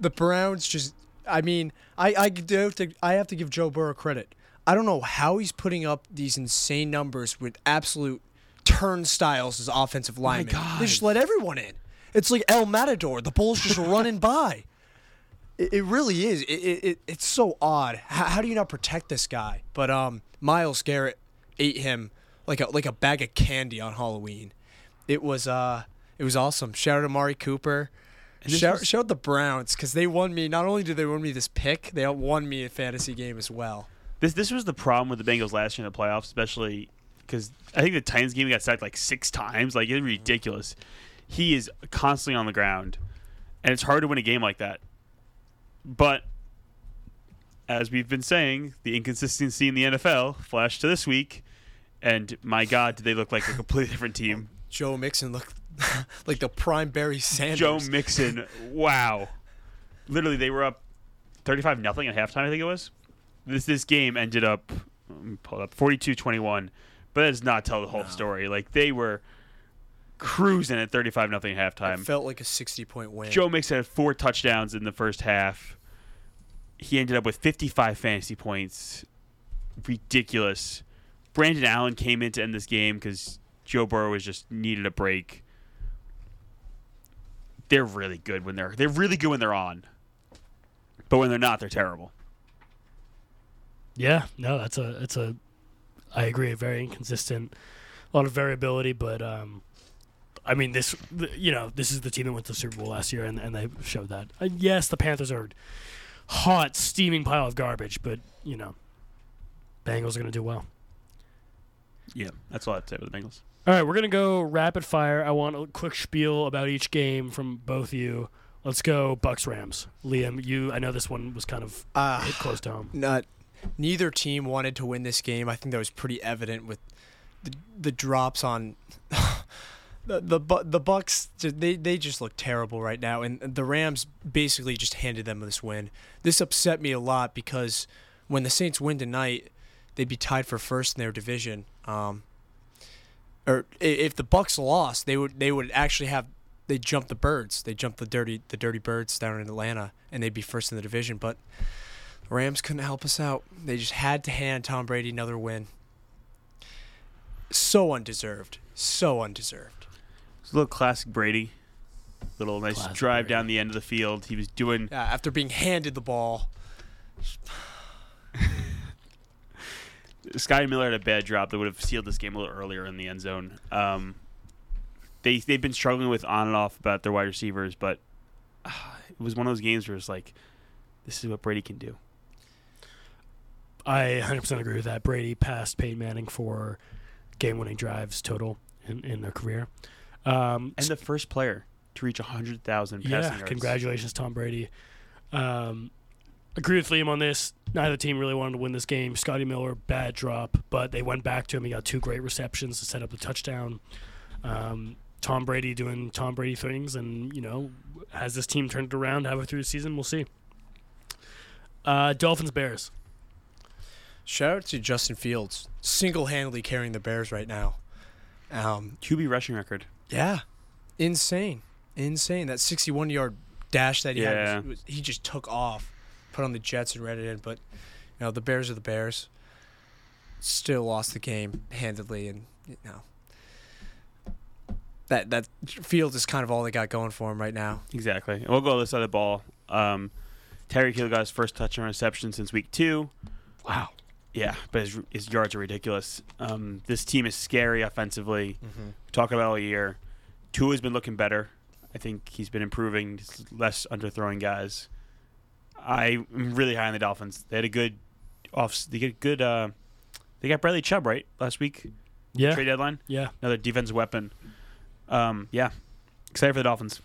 The Browns just I mean, I I do have to I have to give Joe Burrow credit. I don't know how he's putting up these insane numbers with absolute turnstiles as offensive linemen. God. They just let everyone in. It's like El Matador. The bull's just running by. It, it really is. It, it, it it's so odd. How, how do you not protect this guy? But um, Myles Garrett ate him like a like a bag of candy on Halloween. It was uh, it was awesome. Shout out to Amari Cooper. And Shout, was- shout out the Browns because they won me. Not only did they win me this pick, they won me a fantasy game as well. This this was the problem with the Bengals last year in the playoffs, especially because I think the Titans game got sacked like six times. Like it's ridiculous. He is constantly on the ground, and it's hard to win a game like that. But as we've been saying, the inconsistency in the NFL flashed to this week, and my God, did they look like a completely different team? Joe Mixon looked like the prime Barry Sanders. Joe Mixon, wow! Literally, they were up thirty-five nothing at halftime. I think it was. This this game ended up let me pull it up 42-21, but that does not tell the whole No. story. Like they were cruising at thirty-five nothing at It halftime. felt like a sixty-point win. Joe Mixon had four touchdowns in the first half. He ended up with fifty-five fantasy points. Ridiculous. Brandon Allen came in to end this game because Joe Burrow was just needed a break. They're really good when they're they're really good when they're on, but when they're not, they're terrible. yeah. No, that's a it's a. I agree. Very inconsistent, a lot of variability, but um, I mean this you know, this is the team that went to the Super Bowl last year, and and they showed that. Uh, yes, the Panthers are hot, steaming pile of garbage, but you know, Bengals are going to do well. Yeah, that's all I'd say with the Bengals. All right, we're gonna go rapid fire. I want a quick spiel about each game from both of you. Let's go Bucks Rams. Liam, you. I know this one was kind of Uh, close to home. not neither team wanted to win this game. I think that was pretty evident with the, the drops on the the the Bucks. They they just look terrible right now, and the Rams basically just handed them this win. This upset me a lot because when the Saints win tonight, they'd be tied for first in their division. Um, or if the Bucks lost, they would they would actually have they jump the birds. They jump the dirty the dirty birds down in Atlanta, and they'd be first in the division. But the Rams couldn't help us out. They just had to hand Tom Brady another win. So undeserved. So undeserved. A little classic Brady. Little nice Classic drive Brady. down the end of the field. He was doing Yeah, after being handed the ball. Scotty Miller had a bad drop that would have sealed this game a little earlier in the end zone. Um, they they've been struggling with on and off about their wide receivers, but uh, it was one of those games where it's like, this is what Brady can do. I 100% agree with that. Brady passed Peyton Manning for game-winning drives total in, in their career. Um, And the first player to reach hundred thousand passing yeah, yards. congratulations, Tom Brady. Um, agree with Liam on this. Neither team really wanted to win this game. Scotty Miller, bad drop, but they went back to him. He got two great receptions to set up the touchdown. Um, Tom Brady doing Tom Brady things, and you know, has this team turned it around halfway through the season? We'll see. Uh, Dolphins Bears. Shout out to Justin Fields, single-handedly carrying the Bears right now. Um, QB rushing record. Yeah, insane, insane. That 61-yard dash that he Yeah. had, was, was, he just took off, put on the Jets and read it in. But you know, the Bears are the Bears. Still lost the game handedly, and you know that that field is kind of all they got going for him right now. Exactly. And we'll go on this side of the ball. Um, Tyreek Hill got his first touchdown reception since week two. Wow. Yeah, but his, his yards are ridiculous. Um, this team is scary offensively. Talking about all year. Tua's been looking better. I think he's been improving. He's less underthrowing guys. I'm really high on the Dolphins. They had a good off. They get good. Uh, they got Bradley Chubb right last week. Yeah. Trade deadline. Yeah. Another defense weapon. Um, yeah, excited for the Dolphins.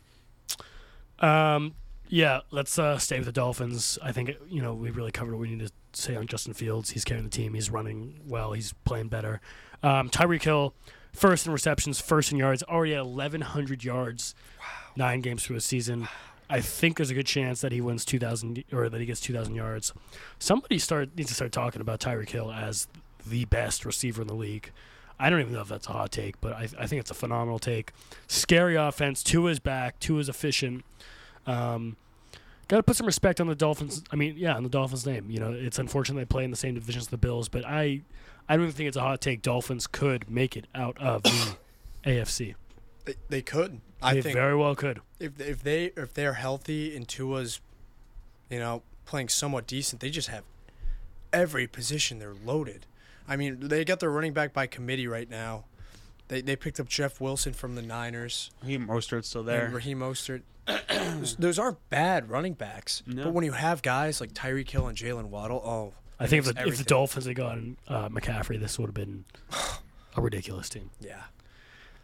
Um, yeah, let's uh, stay with the Dolphins. I think you know we really covered what we need to say on Justin Fields. He's carrying the team. He's running well. He's playing better. Um, Tyreek Hill, first in receptions, first in yards, already at 1,100 yards, nine games through a season. I think there's a good chance that he wins 2,000 or that he gets 2,000 yards. Somebody start needs to start talking about Tyreek Hill as the best receiver in the league. I don't even know if that's a hot take, but I, I think it's a phenomenal take. Scary offense. Tua is back. Tua is efficient. Um, Got to put some respect on the Dolphins. I mean, yeah, on the Dolphins' name. You know, it's unfortunate they play in the same division as the Bills, but I, I don't even think it's a hot take. Dolphins could make it out of the AFC. They, they could. I they think very well could. if if they if they're healthy and Tua's, you know, playing somewhat decent, they just have every position they're loaded. I mean, they got their running back by committee right now. They they picked up Jeff Wilson from the Niners He Mostert's still and there. Raheem Mostert. those, those aren't bad running backs, No. but when you have guys like Tyreek Hill and Jaylen Waddle, oh, I think if the, if the. Dolphins had gotten uh, McCaffrey, this would have been a ridiculous team. yeah,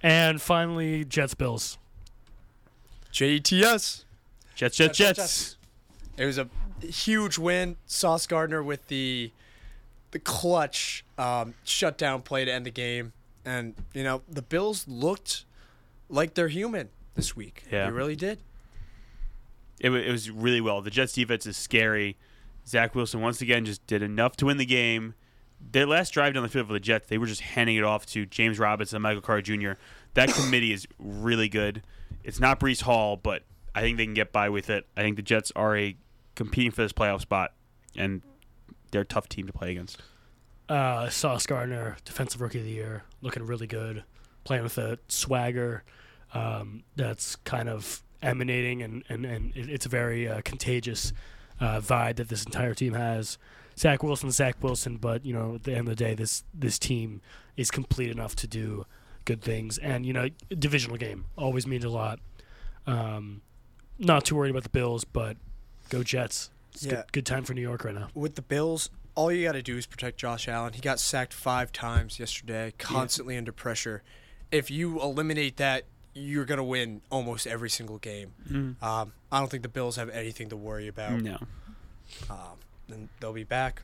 And finally, Jets Bills. JETS. Jets, Jets, Jets, Jets. Jets. It was a huge win. Sauce Gardner with the the clutch um, shutdown play to end the game, and you know the Bills looked like they're human this week. Yeah. they really did. It, wa- it was really well. The Jets defense is scary. Zach Wilson once again just did enough to win the game. Their last drive down the field for the Jets, they were just handing it off to James Robinson and Michael Carter Jr. That committee is really good. It's not Breece Hall, but I think they can get by with it. I think the Jets are a competing for this playoff spot, and they're a tough team to play against. Uh, Sauce Gardner, Defensive Rookie of the Year, looking really good, playing with a swagger um, that's kind of emanating, and, and, and it's a very uh, contagious uh, vibe that this entire team has. Zach Wilson, Zach Wilson, but you know, at the end of the day, this this team is complete enough to do good things, and you know, divisional game always means a lot. Um, not too worried about the Bills, but go Jets. It's Yeah. good, good time for New York right now. With the Bills, all you got to do is protect Josh Allen. He got sacked five times yesterday, constantly under pressure. If you eliminate that, you're gonna win almost every single game. Um, I don't think the Bills have anything to worry about. No. Um, and they'll be back.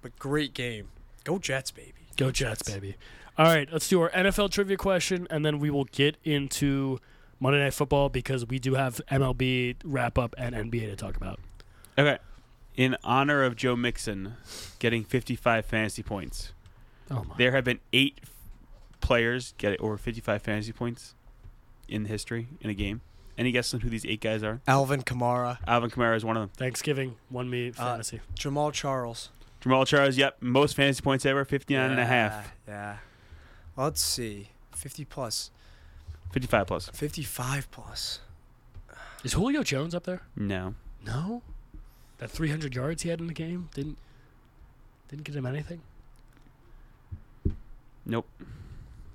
But great game. Go Jets, baby. Go Jets, baby. All right, let's do our NFL trivia question, and then we will get into Monday Night Football because we do have MLB wrap up and NBA to talk about. Okay. In honor of Joe Mixon getting 55 fantasy points, Oh my! there have been eight players get over 55 fantasy points in history in a game. Any guesses on who these eight guys are? Alvin Kamara, Alvin Kamara is one of them. Thanksgiving won me Uh, fantasy. Jamaal Charles. Jamaal Charles, yep, most fantasy points ever, 59 and a half. Yeah. Let's see. 50 plus. 55 plus. 55 plus. Is Julio Jones up there? No. No. That 300 yards he had in the game didn't didn't get him anything. Nope.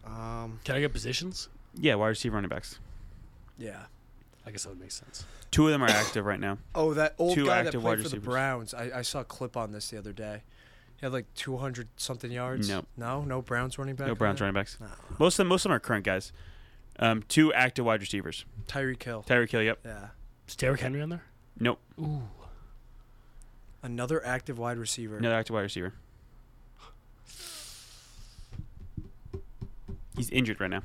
Um, Can I get positions? Yeah, wide receiver running backs. yeah. I guess that would make sense. Two of them are active right now. Oh, that old Two guy that active played wide for the receivers. Browns. I, I saw a clip on this the other day. He had like 200 something yards. No. No, no Browns running back. No Browns there? running backs. No. Most of them, most of them are current guys. Um, two active wide receivers. Tyreek Hill. Tyreek Hill, yep. Yeah. Is Derrick Henry on there? Nope. Ooh. Another active wide receiver. Another active wide receiver. He's injured right now.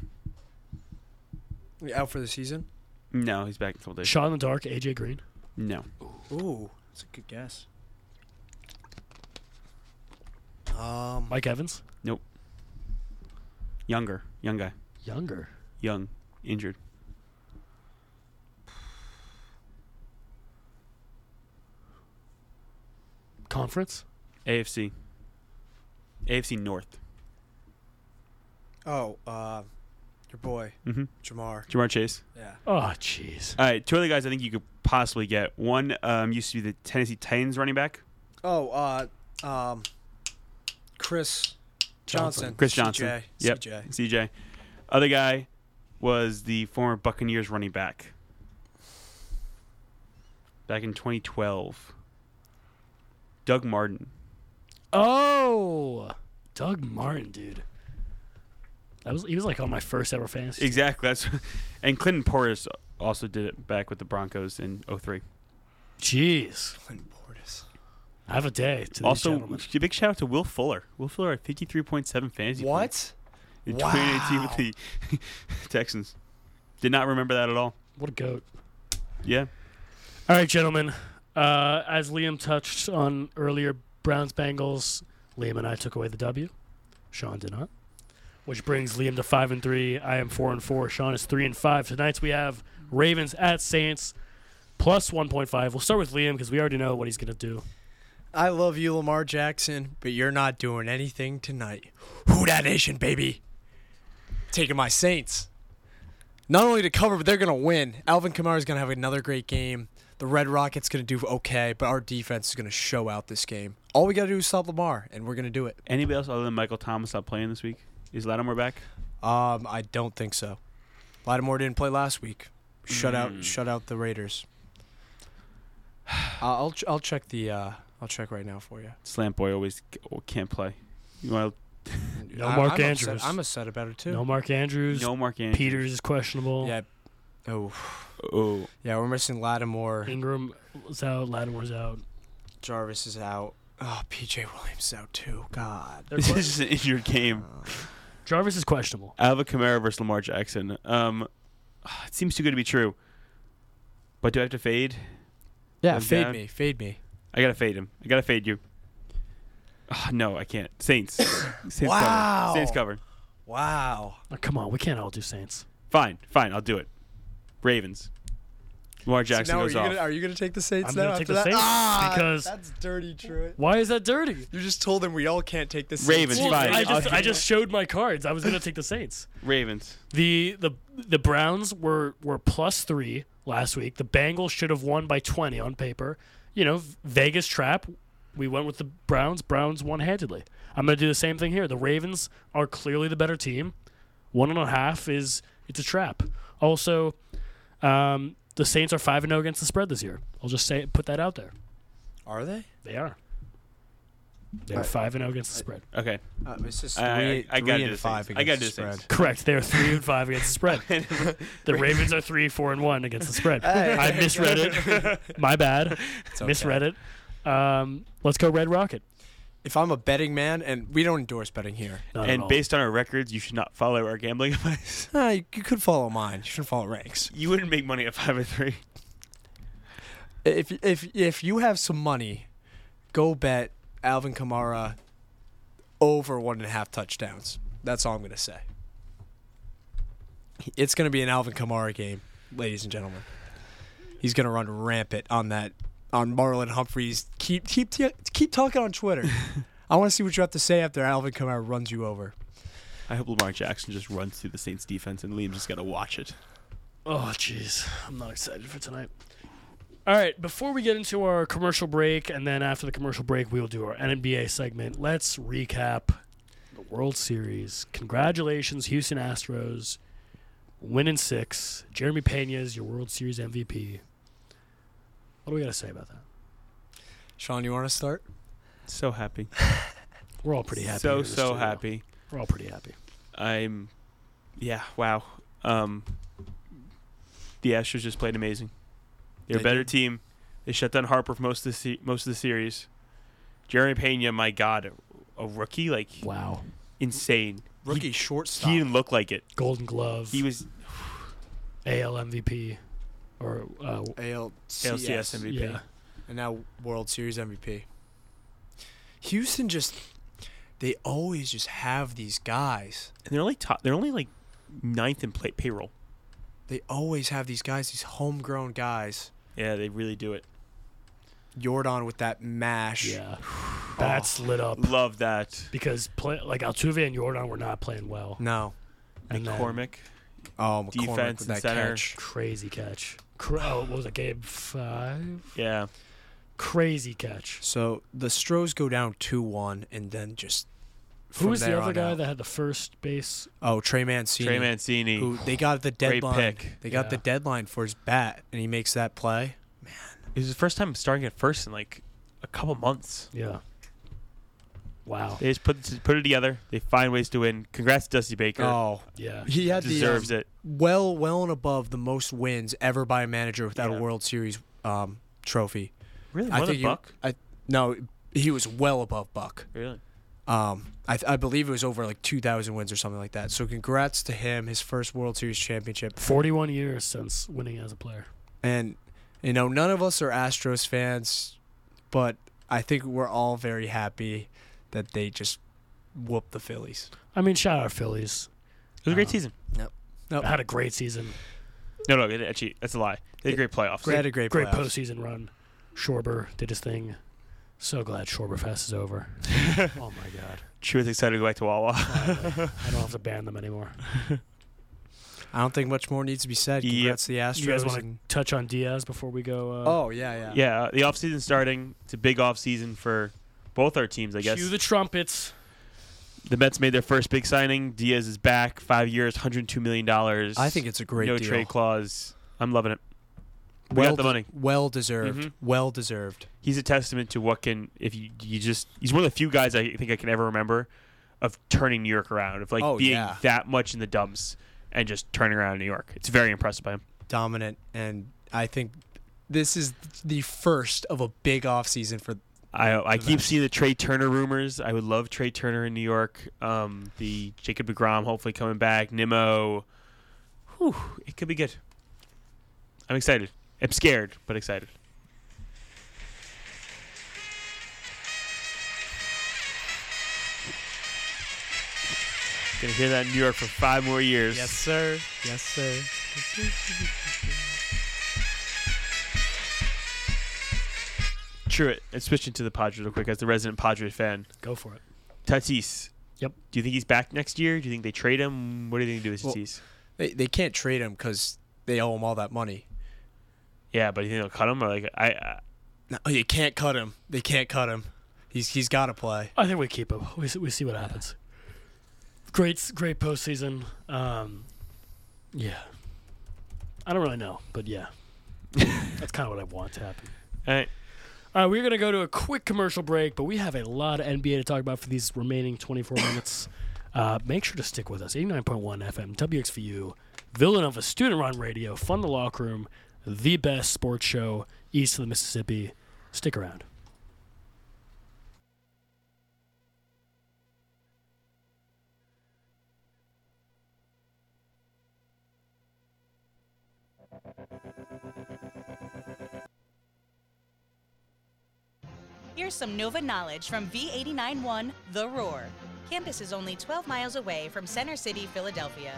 Out for the season. No, he's back in a couple days. Shot in the dark, AJ Green. No. Ooh, that's a good guess. Um, Mike Evans. Nope. Younger. Young guy. Younger. Young. Injured. Conference. AFC. AFC North. oh, uh, your boy Mm-hmm. Ja'Marr. Ja'Marr Chase. Yeah. Oh, jeez. All right, two other guys I think you could possibly get. One um, used to be the Tennessee Titans running back, Oh, uh, um, Chris Johnson. Chris Johnson. CJ. Yep. CJ. CJ. Other guy was the former Buccaneers running back. Back in 2012. Doug Martin. Oh, Doug Martin, dude. That was he was like on my first ever fantasy. Exactly. That's and Clinton Portis also did it back with the Broncos in 03. Jeez, Clinton Portis. I have a day to Also, gentlemen. big shout out to Will Fuller. Will Fuller at 53.7 fantasy points What? in 2018 with the Texans. Did not remember that at all. What a goat! Yeah. All right, gentlemen. Uh, as Liam touched on earlier, Browns Bengals. Liam and I took away the W. Sean did not, which brings Liam to five and three. I am four and four. Sean is three and five. Tonight's we have Ravens at Saints plus one point five. We'll start with Liam because we already know what he's gonna do. I love you, Lamar Jackson, but you're not doing anything tonight. Who that nation, baby? Taking my Saints. Not only to cover, but they're gonna win. Alvin Kamara is gonna have another great game. The Red Rockets gonna do okay, but our defense is gonna show out this game. All we gotta do is stop Lamar, and we're gonna do it. Anybody else other than Michael Thomas not playing this week? Is Lattimore back? Um, I don't think so. Lattimore didn't play last week. Shut out, Mm. shut out the Raiders. Uh, I'll ch- I'll check the uh, I'll check right now for you. Slant boy always can't play. You want No I- Mark I'm Andrews. Upset. I'm upset about it too. No Mark Andrews. no Mark Andrews? Peters is questionable. Yeah. Oh, Oh, yeah. We're missing Lattimore. Ingram is out. Lattimore's out. Jarvis is out. Oh, PJ Williams is out too. God. This is just an injured game. Jarvis is questionable. Alvin Kamara versus Lamar Jackson. Um, it seems too good to be true. But do I have to fade? Yeah, Goes fade down. me. Fade me. I gotta fade him. I gotta fade you. Ah, no, I can't. Saints. Saints Wow. cover. Saints cover. Wow. Oh, come on, we can't all do Saints. Fine, fine. I'll do it. Ravens. Lamar Jackson so now goes are you off. Gonna, are you gonna take the Saints I'm now gonna after take the that? Saints ah, because- that's dirty, Truett. Why is that dirty? You just told them we all can't take the Saints. Ravens, Well, fine. I just I'll- I just showed my cards. I was gonna take the Saints. Ravens. The the the Browns were were plus three last week. The Bengals should have won by twenty on paper. You know, Vegas trap. We went with the Browns. Browns won handedly. I'm gonna do the same thing here. The Ravens are clearly the better team. One and a half is it's a trap. Also, um, the Saints are five and zero against the spread this year. I'll just say put that out there. Are they? They are. They are Right. five and zero against the spread. Okay. Uh, it's just I- I- I three gotta do and the five Saints. I against gotta do the the spread. Correct. They are three and five against the spread. The Ravens are three, four, and one against the spread. I misread it. My bad. It's okay. Misread it. Um, let's go Red Rocket. If I'm a betting man, and we don't endorse betting here, Not and based on our records, you should not follow our gambling advice. uh, you, you could follow mine. You shouldn't follow ranks. You wouldn't make money at five and three. If if if you have some money, go bet Alvin Kamara over one and a half touchdowns. That's all I'm gonna say. It's gonna be an Alvin Kamara game, ladies and gentlemen. He's gonna run rampant on that on Marlon Humphreys. Keep keep keep talking on Twitter. I want to see what you have to say after Alvin Kamara runs you over. I hope Lamar Jackson just runs through the Saints defense and Liam just got to watch it. Oh, jeez. I'm not excited for tonight. All right, before we get into our commercial break, and then after the commercial break, we will do our NBA segment. Let's recap the World Series. Congratulations, Houston Astros, winning six. Jeremy Pena is your World Series MVP. What do we got to say about that? Sean, you want to start? So happy. We're all pretty happy. So here in the so studio. happy. We're all pretty happy. I'm, yeah, wow. Um, the Astros just played amazing. They're a better did. team. They shut down Harper for most of the se- most of the series. Jeremy Pena, my God, a, a rookie, like Wow. insane. Rookie He, shortstop. he didn't look like it. Golden Glove, He was AL MVP, or uh, ALCS, LCS MVP. yeah. and now World Series MVP. Houston just they always just have these guys. And they're only top. They're only like ninth in play payroll. They always have these guys, these homegrown guys. Yeah, they really do it. Yordan with that mash. Yeah. That's lit up Love that. because play, like Altuve and Yordan were not playing well. No. And then Oh, McCormick Defense with that center. catch. crazy catch. Cra- oh, what was it? Game five. Yeah. Crazy catch. So the Stros go down two one, and then just Who was the other guy out- that had the first base? Oh, Trey Mancini. Trey Mancini. Who they got the Great deadline. pick. They got the deadline for his bat, and he makes that play. Man, it was the first time starting at first in like a couple months. Yeah. Wow. They just put put it together. They find ways to win. Congrats Dusty Baker. Oh, Yeah. he had the Deserves um, it. well, well and above the most wins ever by a manager without Yeah. a World Series um, trophy. Really? I More than think you- Buck? I no, he was well above Buck. Really? Um, I, th- I believe it was over like 2,000 wins or something like that. So congrats to him, his first World Series championship. 41 years since winning as a player. And you know, none of us are Astros fans, but I think we're all very happy that they just whooped the Phillies. I mean, shout out Phillies. It was a great Uh, season. Nope. Nope. Had a great season. No, no, it, actually, that's a lie. They had a great playoffs. They had a great, Great playoffs. postseason run. Schwarber did his thing. So glad Schwarberfest is over. oh my god. She was excited to go back to Wawa. Finally. I don't have to ban them anymore. I don't think much more needs to be said. Yep. Congrats to the Astros. You guys want to and- touch on Diaz before we go? Uh, oh yeah, yeah. yeah, uh, the offseason starting. It's a big offseason for both our teams, I guess. Cue the trumpets. The Mets made their first big signing. Diaz is back, five years, $102 million. I think it's a great no deal. trade clause. I'm loving it. We well got the money. Well deserved. Mhm. Well deserved. He's a testament to what can if you you just he's one of the few guys I think I can ever remember of turning New York around of like Oh, being yeah. that much in the dumps and just turning around New York. It's very impressive by him. Dominant, and I think this is the first of a big offseason for. I I keep seeing the Trea Turner rumors. I would love Trea Turner in New York. Um, the Jacob Degrom hopefully coming back. Nimmo, whew, it could be good. I'm excited. I'm scared, but excited. Gonna hear that in New York for five more years. Yes, sir. Yes, sir. True it. And switching to the Padres real quick as the resident Padres fan. Go for it. Tatis. Yep. Do you think he's back next year? Do you think they trade him? What do you think they do with Well- Tatis? They they can't trade him because they owe him all that money. Yeah, but you think they'll cut him or like I, I No, you can't cut him. They can't cut him. He's he's got to play. I think we keep him. We see, we see what happens. Great, great postseason. Um, yeah. I don't really know, but yeah, that's kind of what I want to happen. All right. All right, we're gonna go to a quick commercial break, but we have a lot of NBA to talk about for these remaining 24 minutes. Uh, make sure to stick with us. 89.1 FM, WXVU, Villanova Student Run Radio, Fun the Locker Room, the best sports show east of the Mississippi. Stick around. Here's some Nova knowledge from V891 The Roar. Campus is only 12 miles away from Center City, Philadelphia.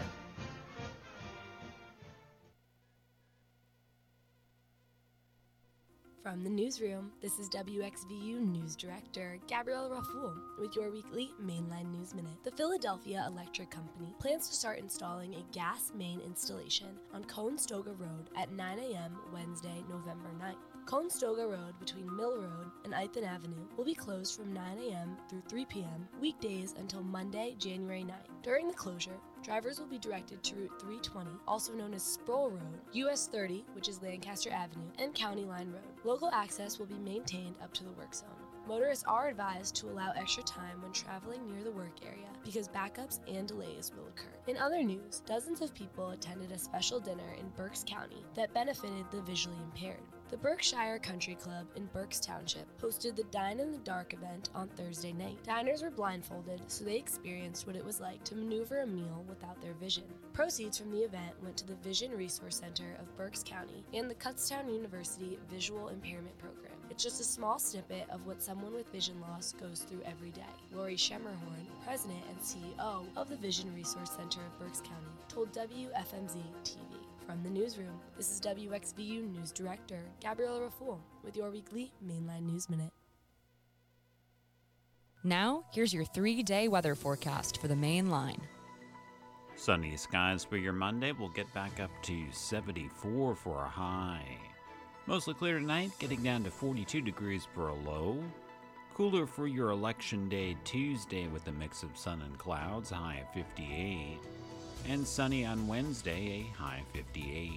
From the newsroom, this is WXVU News Director Gabrielle Rafoul with your weekly Mainline News Minute. The Philadelphia Electric Company plans to start installing a gas main installation on Conestoga Road at 9 a.m. Wednesday, November 9th. Conestoga Road between Mill Road and Ithan Avenue will be closed from 9 a.m. through 3 p.m. weekdays until Monday, January 9th. During the closure, drivers will be directed to Route 320, also known as Sproul Road, US 30, which is Lancaster Avenue, and County Line Road. Local access will be maintained up to the work zone. Motorists are advised to allow extra time when traveling near the work area because backups and delays will occur. In other news, dozens of people attended a special dinner in Berks County that benefited the visually impaired. The Berkshire Country Club in Berks Township hosted the Dine in the Dark event on Thursday night. Diners were blindfolded, so they experienced what it was like to maneuver a meal without their vision. Proceeds from the event went to the Vision Resource Center of Berks County and the Kutztown University Visual Impairment Program. It's just a small snippet of what someone with vision loss goes through every day. Lori Schemmerhorn, president and CEO of the Vision Resource Center of Berks County, told WFMZ TV. From the newsroom, this is WXVU News Director Gabriella Rafoul with your weekly Mainline News Minute. Now, here's your three day weather forecast for the main line. Sunny skies for your Monday. We'll get back up to 74 for a high. Mostly clear tonight, getting down to 42 degrees for a low. Cooler for your election day Tuesday with a mix of sun and clouds, high of 58. And sunny on Wednesday, a high 58.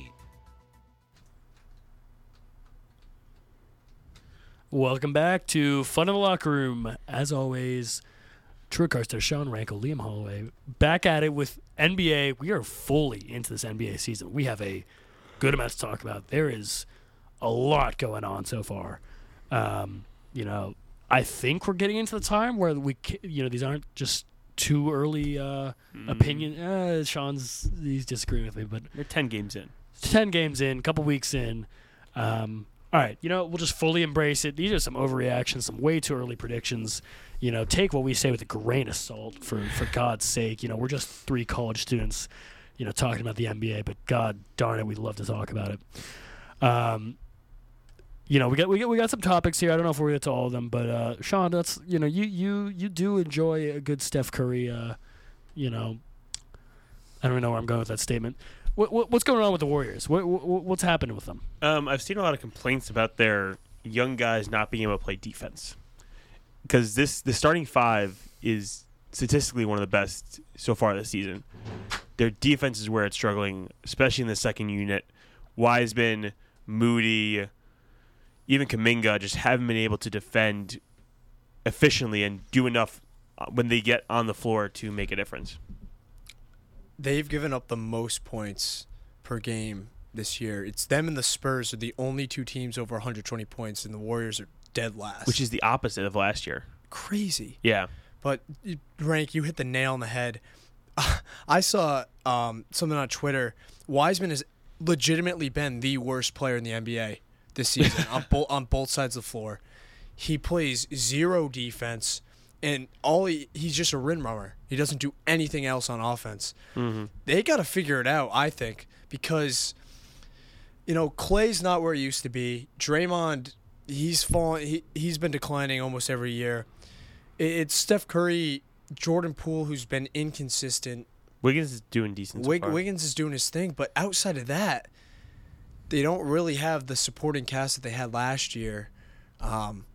Welcome back to Fun in the Locker Room. As always, Drew Carster, Sean Rankle, Liam Holloway, back at it with NBA. We are fully into this NBA season. We have a good amount to talk about. There is a lot going on so far. Um, you know, I think we're getting into the time where we, you know, these aren't just too early uh, opinion. Uh, Sean's he's disagreeing with me, but They're ten games in. 10 games in, couple weeks in. Um, all right, you know, we'll just fully embrace it. These are some overreactions, some way too early predictions. You know, take what we say with a grain of salt for for God's sake. You know, we're just three college students, you know, talking about the NBA, but God darn it, we love to talk about it. Um, you know, we got we got we got some topics here. I don't know if we're gonna get to all of them, but uh, Sean, that's you know, you you you do enjoy a good Steph Curry. Uh, you know, I don't know where I'm going with that statement. What, what, what's going on with the Warriors? What, what, what's happening with them? Um, I've seen a lot of complaints about their young guys not being able to play defense because this the starting five is statistically one of the best so far this season. Their defense is where it's struggling, especially in the second unit. Wiseman, Moody, even Kuminga just haven't been able to defend efficiently and do enough uh, when they get on the floor to make a difference. They've given up the most points per game this year. It's them and the Spurs are the only two teams over 120 points, and the Warriors are dead last. Which is the opposite of last year. crazy. Yeah. But Rank, you hit the nail on the head. I saw um, something on Twitter. Wiseman has legitimately been the worst player in the NBA this season on both on both sides of the floor. He plays zero defense, and all he, he's just a rim runner. He doesn't do anything else on offense. Mm-hmm. They got to figure it out, I think, because you know Clay's not where he used to be. Draymond, he's fallen. He he's been declining almost every year. It- It's Steph Curry, Jordan Poole, who's been inconsistent. Wiggins is doing decent. so Wig, far. Wiggins is doing his thing, but outside of that, they don't really have the supporting cast that they had last year. Um,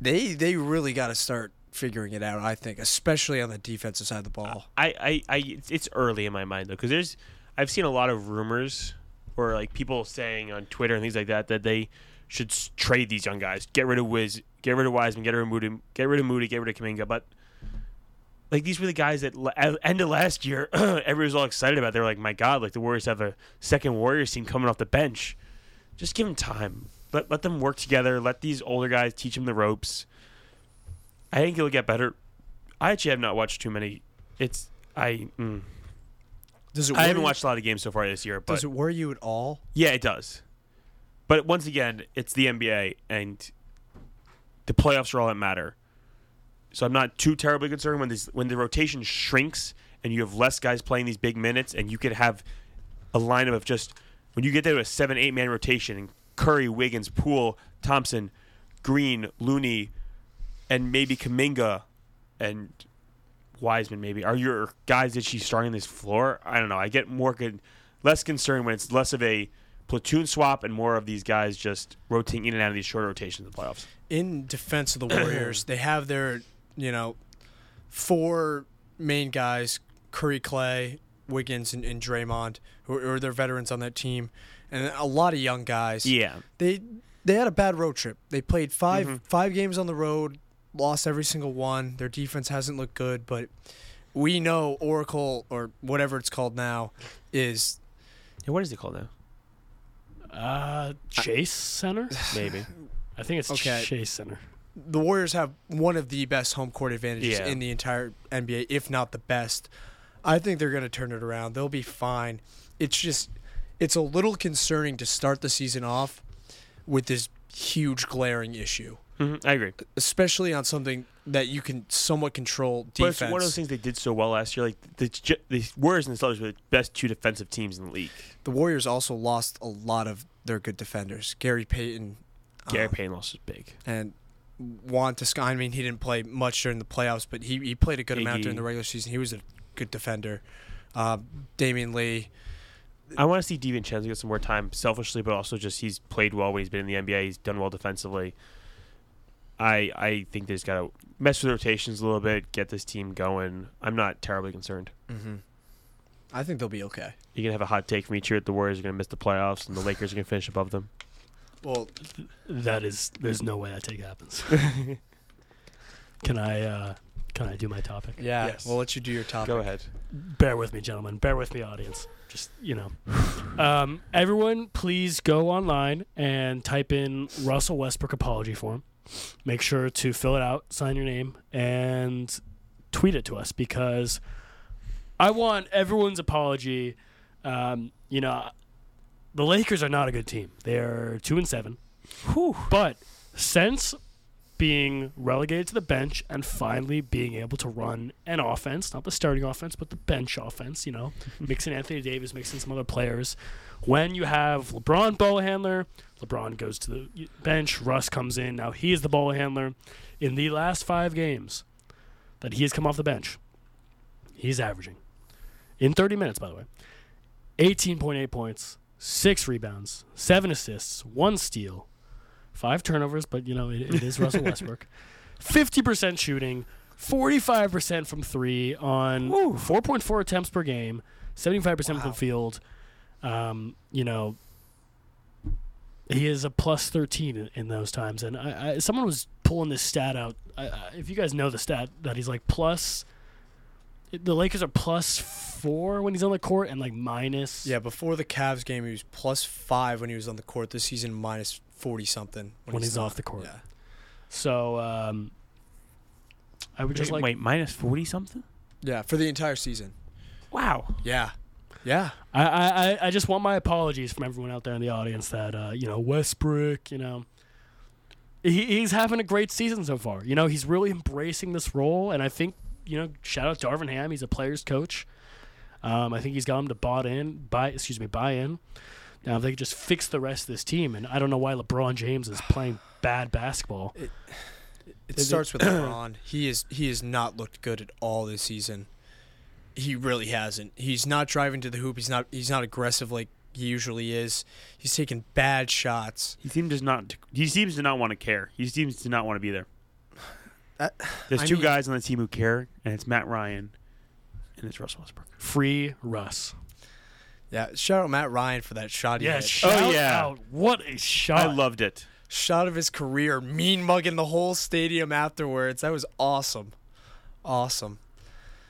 they they really got to start figuring it out. I think, especially on the defensive side of the ball. I, I, I it's- early in my mind though, because there's, I've seen a lot of rumors or like people saying on Twitter and things like that that they should trade these young guys, get rid of Wiz, get rid of Wiseman, get rid of Moody, get rid of Moody, get rid of Kuminga. But like these were the guys that at the end of last year, everyone was all excited about. They were like, my God, like the Warriors have a second Warriors team coming off the bench. Just give them time. Let let them work together. Let these older guys teach them the ropes. I think it'll get better. I actually have not watched too many. It's I. Mm, Does it? I haven't watched a lot of games so far this year, but Does it worry you at all? yeah, it does. But once again, it's the NBA, and the playoffs are all that matter. So I'm not too terribly concerned when this when the rotation shrinks and you have less guys playing these big minutes, and you could have a lineup of just when you get there to a seven eight man rotation and Curry, Wiggins, Poole, Thompson, Green, Looney, and maybe Kuminga and Wiseman maybe are your guys that she's starting this floor. I don't know. I get more good, less concerned when it's less of a platoon swap and more of these guys just rotating in and out of these short rotations in the playoffs. in defense of the Warriors, they have their, you know, four main guys: Curry, Clay, Wiggins, and, and Draymond, who are, their veterans on that team, and a lot of young guys. Yeah, They they had a bad road trip. They played 5 five games on the road, lost every single one. Their defense hasn't looked good, but we know Oracle or whatever it's called now is yeah. What is it called now? Uh, Chase Center? Maybe. I think it's Okay. Chase Center. The Warriors have one of the best home court advantages Yeah. in the entire NBA, if not the best. I think they're going to turn it around. They'll be fine. It's just, it's a little concerning to start the season off with this huge glaring issue, hmm I agree. especially on something that you can somewhat control But it's one of those things they did so well last year. Like the the Warriors and the Celtics were the best two defensive teams in the league. the Warriors also lost a lot of their good defenders. Gary Payton. Gary uh, Payton loss is big. and Juan Toscano. I mean, he didn't play much during the playoffs, but he, he played a good amount during the regular season. He was a good defender. Uh, Damion Lee. I want to see DiVincenzo get some more time, selfishly, but also just he's played well when he's been in the NBA. He's done well defensively. I I think they just got to mess with rotations a little bit, get this team going. I'm not terribly concerned. Mm-hmm. I think they'll be okay. You can have a hot take from each year that the Warriors are going to miss the playoffs and the Lakers are going to finish above them. Well, That is, there's no way that take happens. can I, uh, can I do my topic? yeah. Yes. We'll let you do your topic. Go ahead. Bear with me, gentlemen. Bear with me, audience. Just you know, um, everyone, please go online and type in Russell Westbrook apology form. Make sure to fill it out, sign your name, and tweet it to us because I want everyone's apology. Um, you know, the Lakers are not a good team. They're two and seven. But since being relegated to the bench and finally being able to run an offense, not the starting offense, but the bench offense, you know, mixing Anthony Davis, mixing some other players. When you have LeBron ball handler, LeBron goes to the bench, Russ comes in. Now he is the ball handler. In the last five games that he has come off the bench, he's averaging, in 30 minutes, by the way, 18.8 points, six rebounds, seven assists, one steal, five turnovers, but you know it, it is Russell Westbrook. Fifty percent shooting, forty-five percent from three on four point four attempts per game, seventy-five percent from the field. Um, you know, he is a plus thirteen in, in those times, and I, I, someone was pulling this stat out. I, I, if you guys know the stat, that he's like plus. The Lakers are plus four when he's on the court, and like minus. Yeah, before the Cavs game, he was plus five when he was on the court. This season, minus forty something When he's not. off the court. Yeah. So um, I would just like wait, minus forty something? yeah, for the entire season. Wow. Yeah, yeah. I, I, I- I just want my apologies from everyone out there in the audience that uh, you know Westbrook, you know, he, he's having a great season so far. You know, he's really embracing this role, and I think you know, shout out to Darvin Ham. He's a player's coach. Um, I think he's got him to bought in, buy excuse me, buy in. Now if they could just fix the rest of this team, and I don't know why LeBron James is playing bad basketball. It Is it- starts with LeBron. he is he has not looked good at all this season. He really hasn't. He's not driving to the hoop. He's not he's not aggressive like he usually is. He's taking bad shots. He seems does not. He seems to not want to care. He seems to not want to be there. That- There's I two mean- guys on the team who care, and it's Matt Ryan, and it's Russell Westbrook. Free Russ. Yeah, shout out Matt Ryan for that shot he Yeah, hit. shout yeah. out! What a shot! I loved it. shot of his career, mean mugging the whole stadium afterwards. That was awesome. Awesome.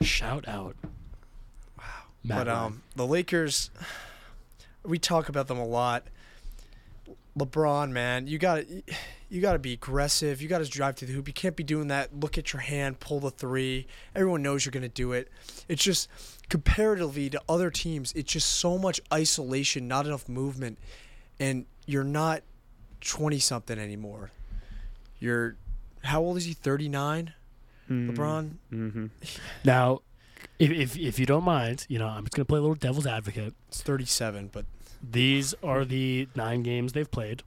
Shout out. Wow. Matt but Ryan. um, the Lakers, we talk about them a lot. LeBron, man, you got to you got to be aggressive. You got to drive to the hoop. You can't be doing that. Look at your hand, pull the three. Everyone knows you're going to do it. It's just comparatively to other teams, it's just so much isolation, not enough movement, and you're not twenty something anymore. You're how old is he? Thirty nine. LeBron. Mm-hmm. Now, if, if if you don't mind, you know, I'm just gonna play a little devil's advocate. It's thirty seven, but These are the nine games they've played.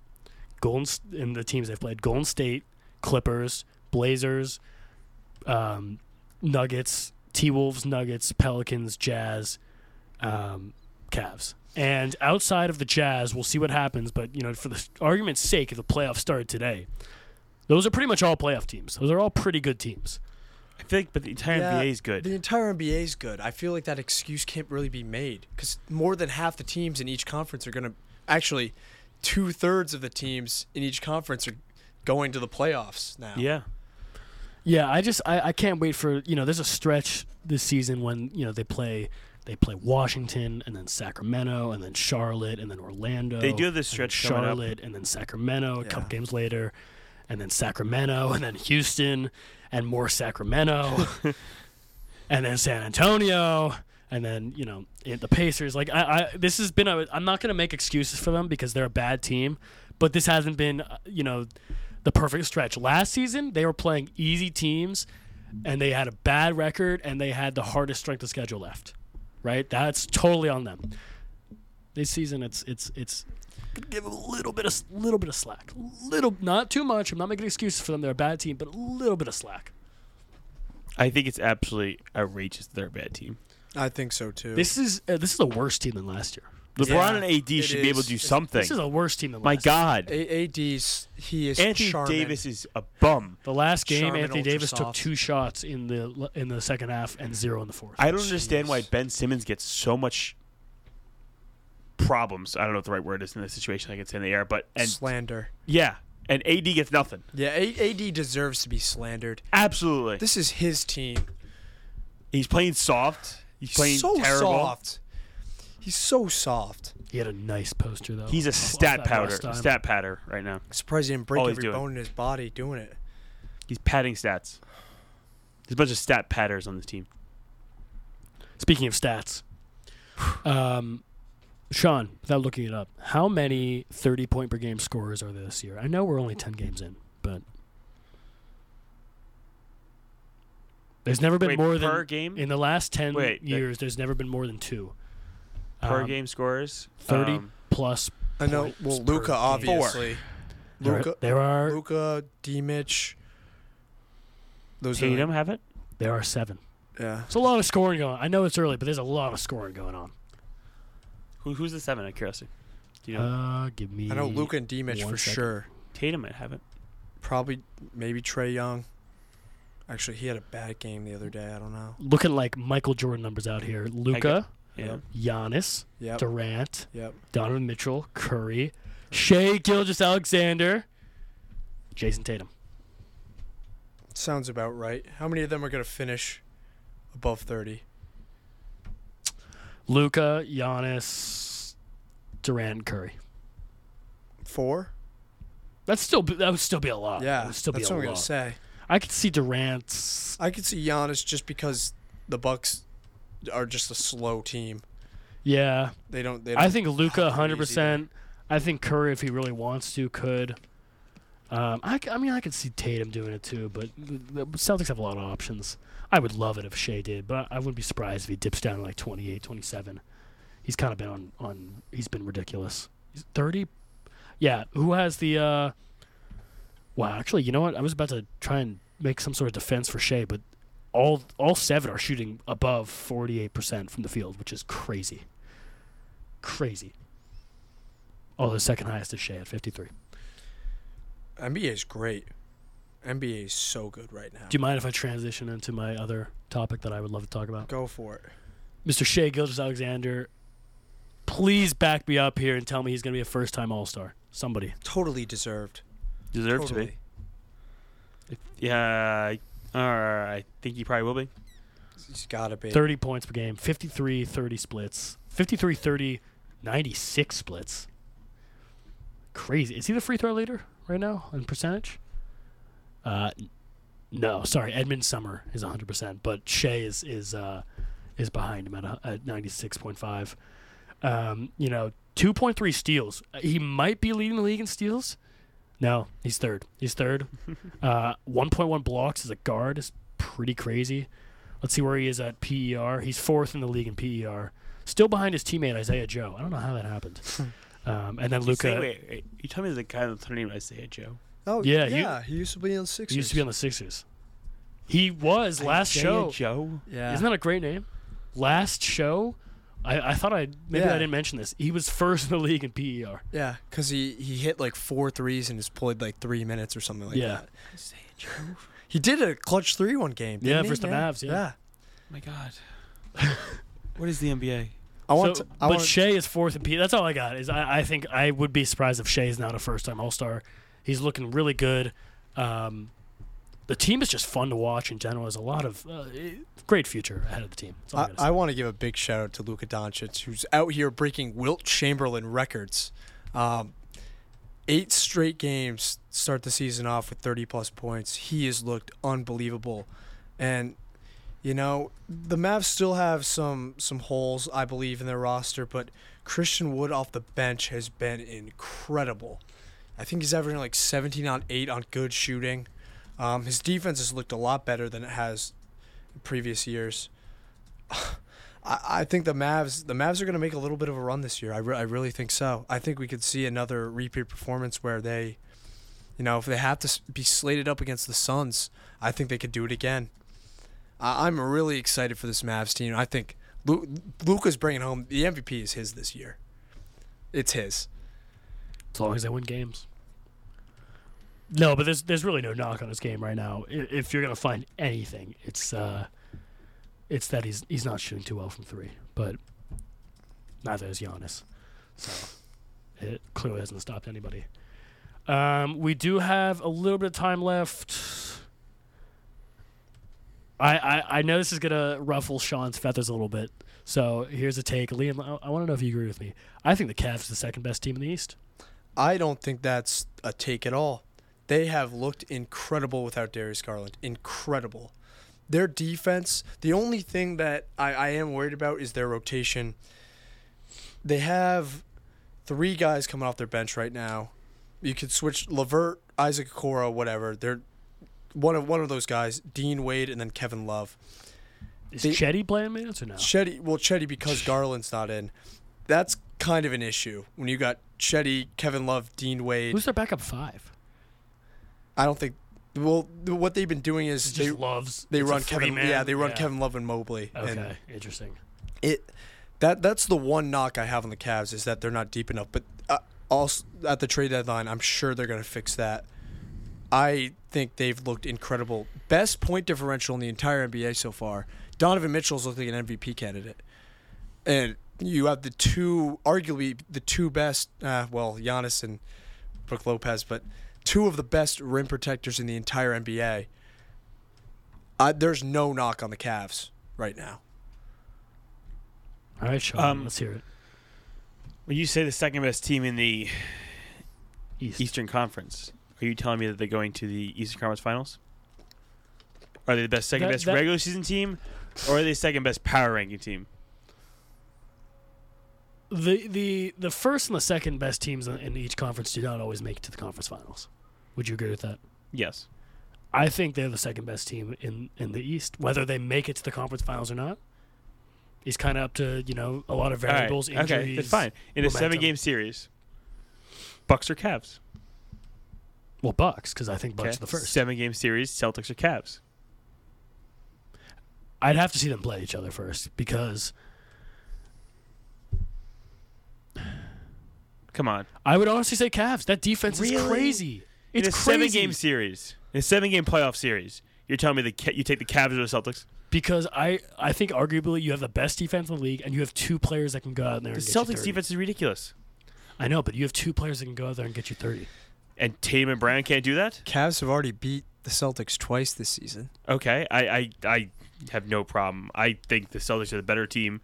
Golden in the teams they've played: Golden State, Clippers, Blazers, um, Nuggets, T Wolves, Nuggets, Pelicans, Jazz, um, Cavs. And outside of the Jazz, we'll see what happens. But you know, for the argument's sake, if the playoffs started today, those are pretty much all playoff teams. Those are all pretty good teams. I feel like, but the entire Yeah, NBA is good. The entire NBA is good. I feel like that excuse can't really be made because more than half the teams in each conference are going to actually two thirds of the teams in each conference are going to the playoffs now. yeah. Yeah, I just I, I can't wait for you know. There's a stretch this season when you know they play they play Washington and then Sacramento and then Charlotte and then Orlando. They do have this and then stretch coming up. Charlotte and then Sacramento a couple games later, and then Sacramento and then Houston and more Sacramento, and then San Antonio. And then you know the Pacers. Like I, I, this has been. A, I'm not gonna make excuses for them because they're a bad team, but this hasn't been. uh, You know, the perfect stretch. Last season, they were playing easy teams, and they had a bad record, and they had the hardest strength of schedule left. Right? That's totally on them. This season, it's it's it's give them a little bit of little bit of slack, little not too much. I'm not making excuses for them. They're a bad team, but a little bit of slack. I think it's absolutely outrageous that they're a bad team. I think so too. This is uh, this is a worse team than last year. LeBron Yeah, and AD it should be able to do something. This is a worse team than My last year. God, A- AD's he is Anthony charming. Davis is a bum. The last game, Charmin Anthony ultra Davis took two shots in the in the second half and zero in the fourth. I don't understand why Ben Simmons gets so much problems. I don't know what the right word is in this situation. I can say in the air, but and slander. yeah, and AD gets nothing. Yeah, AD deserves to be slandered. Absolutely, This is his team. he's playing soft. He's playing so terrible. soft. He's so soft. He had a nice poster though. He's a of- of stat that powder, stat patter right now. Surprised he didn't break All every doing. bone in his body doing it. He's padding stats. There's a bunch of stat patters on this team. Speaking of stats, um, Sean, without looking it up, how many thirty-point per game scorers are there this year? I know we're only ten games in, but there's never been Wait, more per than game, in the last ten Wait, years. There's never been more than two per Um, game scores. 30 Um, plus. I know. Well, Luka obviously. There, Luka, there are Luka, D. Mitch. Those Tatum Are, have it. there are seven. yeah. It's a lot of scoring going. on. I know it's early, but there's a lot of scoring going on. Who, who's the seven? At curious. Do you know? Uh, give me. I know Luka and D. Mitch one for second. sure. Tatum might have it. Probably maybe Trae Young. Actually, he had a bad game the other day. I don't know. looking like Michael Jordan numbers out here. Luka, Yeah. Giannis, Yep. Durant, Yep. Donovan Mitchell, Curry, Shea Gilgis Alexander, Jayson Tatum. Sounds about right. How many of them are going to finish above 30? Luka, Giannis, Durant, and Curry. Four? That's still that would still be a lot. yeah. would still that's be what I'm going to say. I could see Durant's. I could see Giannis just because the Bucks are just a slow team. Yeah, They don't. They don't I think Luka, hundred percent. I think Curry, if he really wants to, could. Um, I, I mean, I could see Tatum doing it too, but the the Celtics have a lot of options. I would love it if Shai did, but I wouldn't be surprised if he dips down to like 28, 27. He's kind of been on, on he's been ridiculous. He's 30? Yeah, who has the uh Wow, actually, you know what? I was about to try and make some sort of defense for Shai, but all all seven are shooting above 48% from the field, which is crazy. Crazy. Oh, the second highest is Shai at 53. NBA is great. NBA is so good right now. Do you mind if I transition into my other topic that I would love to talk about? Go for it. Mr. Shai Gilgeous-Alexander, please back me up here and tell me he's going to be a first time All Star. Somebody. Totally deserved. Deserves to totally. be. Yeah, I- uh, I think he probably will be. He's got to be. 30 points per game, 53 30 splits, 53 30, 96 splits. Crazy. Is he the free throw leader right now in percentage? Uh, no, sorry. Edmond Sumner is 100%, but Shai is is uh, is behind him at, a, at 96.5. Um, you know, 2.3 steals. Uh, He might be leading the league in steals. No, he's third. He's third. uh, 1.1 blocks as a guard is pretty crazy. Let's see where he is at PER. He's fourth in the league in PER. Still behind his teammate Isaiah Joe. I don't know how that happened. um, and then Luka. Wait, wait, you tell me the guy that's named Isaiah Joe. Oh Yeah, yeah. you- he used to be on the Sixers. He used to be on the Sixers. He was last Isaiah show. Joe. Yeah. Isn't that a great name? Last show. I, I thought I maybe I didn't mention this. He was first in the league in PER. yeah, because he, he hit like four threes and just played like three minutes or something like that. Yeah. He did a clutch three one game. Yeah, didn't he? versus the Mavs, yeah. my God. what is the NBA? I want. So- to, I but want. Shai is fourth in P. That's all I got. Is I, I think I would be surprised if Shai is not a first time All Star. He's looking really good. Um, the team is just fun to watch in general. There's a lot of uh, great future ahead of the team. That's all I, I, I want to give a big shout out to Luka Doncic, who's out here breaking Wilt Chamberlain records. Um, eight straight games start the season off with 30 plus points. He has looked unbelievable, and you know the Mavs still have some some holes, I believe, in their roster, but Christian Wood off the bench has been incredible. I think he's averaging like 17 on 8 on good shooting. Um, his defense has looked a lot better than it has previous years. I, I think the Mavs the Mavs are going to make a little bit of a run this year. I, re- I really think so. I think we could see another repeat performance where they, you know, if they have to be slated up against the Suns, I think they could do it again. I'm really excited for this Mavs team. I think Lu- Luka's bringing home the MVP is his this year. It's his. as long as they win games. No, but there's there's really no knock on his game right now. If you're gonna find anything, it's uh, it's that he's he's not shooting too well from three, but neither is Giannis, so it clearly hasn't stopped anybody. Um, we do have a little bit of time left. I, I, I know this is gonna ruffle Sean's feathers a little bit, so here's a take. Liam, I, I want to know if you agree with me. I think the Cavs are the second best team in the East. I don't think that's a take at all. They have looked incredible without Darius Garland. Incredible. Their defense, the only thing that I, I am worried about is their rotation. They have three guys coming off their bench right now. You could switch LeVert, Isaac Okoro, whatever. They're one of one of those guys, Dean Wade, and then Kevin Love. Is They- Chetty playing minutes or no? Chetty, well, Chetty because Garland's not in. That's kind of an issue when you got Chetty, Kevin Love, Dean Wade. Who's their backup five? I don't think. Well, what they've been doing is Just they loves. they run Kevin. three-man? Yeah, they run Kevin Love and Mobley. Okay, And interesting. it that that's the one knock I have on the Cavs is that they're not deep enough. But uh, also at the trade deadline, I'm sure they're going to fix that. I think they've looked incredible. Best point differential in the entire NBA so far. Donovan Mitchell's looked like an MVP candidate, and you have the two, arguably the two best. Uh, well, Giannis and Brook Lopez, but two of the best rim protectors in the entire NBA. Uh, there's no knock on the Cavs right now. All right, Sean, Um, let's hear it. When you say the second best team in the East. Eastern Conference, are you telling me that they're going to the Eastern Conference Finals? Are they the best second That- best that- regular season team, or are they second best power ranking team? The the the first and the second best teams in, in each conference do not always make it to the conference finals. Would you agree with that? Yes. I think they're the second best team in in the East. Whether they make it to the conference finals or not is kind of up to you know a lot of All right, variables. Injuries. Okay, that's fine. In a momentum. seven-game series, Bucks or Cavs? Well, Bucks because I think Bucks Okay. are the first. Seven-game series, Celtics or Cavs? I'd have to see them play each other first because Come on. I would honestly say Cavs. That defense is crazy. It's in a crazy seven-game series, in a seven-game playoff series, you're telling me the you take the Cavs or the Celtics? because I I think arguably you have the best defense in the league and you have two players that can go out there. The and get you Celtics defense is ridiculous, I know, but you have two players that can go out there and get you thirty. And Tatum and Brown can't do that. Cavs have already beat the Celtics twice this season. Okay, I, I, I have no problem. I think the Celtics are the better team.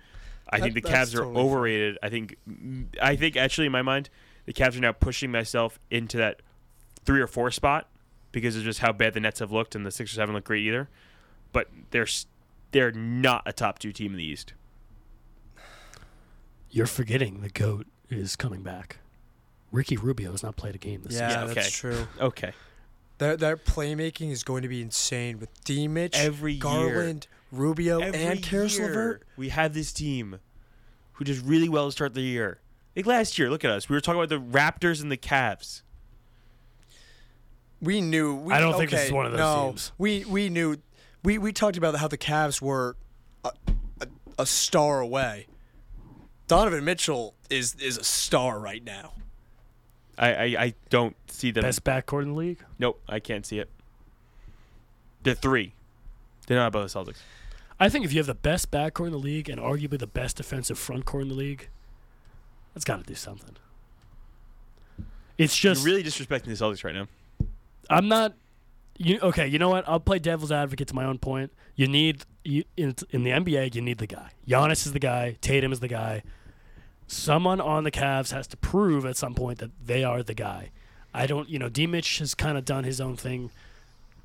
I think That- the Cavs are totally fair. overrated. I think, I think actually in my mind, the Cavs are now pushing myself into that three or four spot because of just how bad the Nets have looked, and the Sixers haven't looked great either. But they're they're not a top two team in the East. You're forgetting the goat is coming back. Ricky Rubio has not played a game this Yeah, season. Yeah, that's true. Okay, Their their playmaking is going to be insane with D Mitch, Every year. Garland, Rubio, Every and Caris LeVert. we have this team who does really well to start the year. Like last year, look at us. We were talking about the Raptors and the Cavs. We knew. We, I don't think this is one of those no, teams. We we knew. We we talked about how the Cavs were a, a, a star away. Donovan Mitchell is is a star right now. I, I, I don't see them. Best backcourt in the league. Nope, I can't see it. They're three. They're not above the Celtics. I think if you have the best backcourt in the league and arguably the best defensive front court in the league, that's got to do something. It's just You're really disrespecting the Celtics right now. I'm not. You okay? You know what? I'll play devil's advocate to my own point. You need you in, in the NBA. You need the guy. Giannis is the guy. Tatum is the guy. Someone on the Cavs has to prove at some point that they are the guy. I don't. You know, D. Mitch has kind of done his own thing.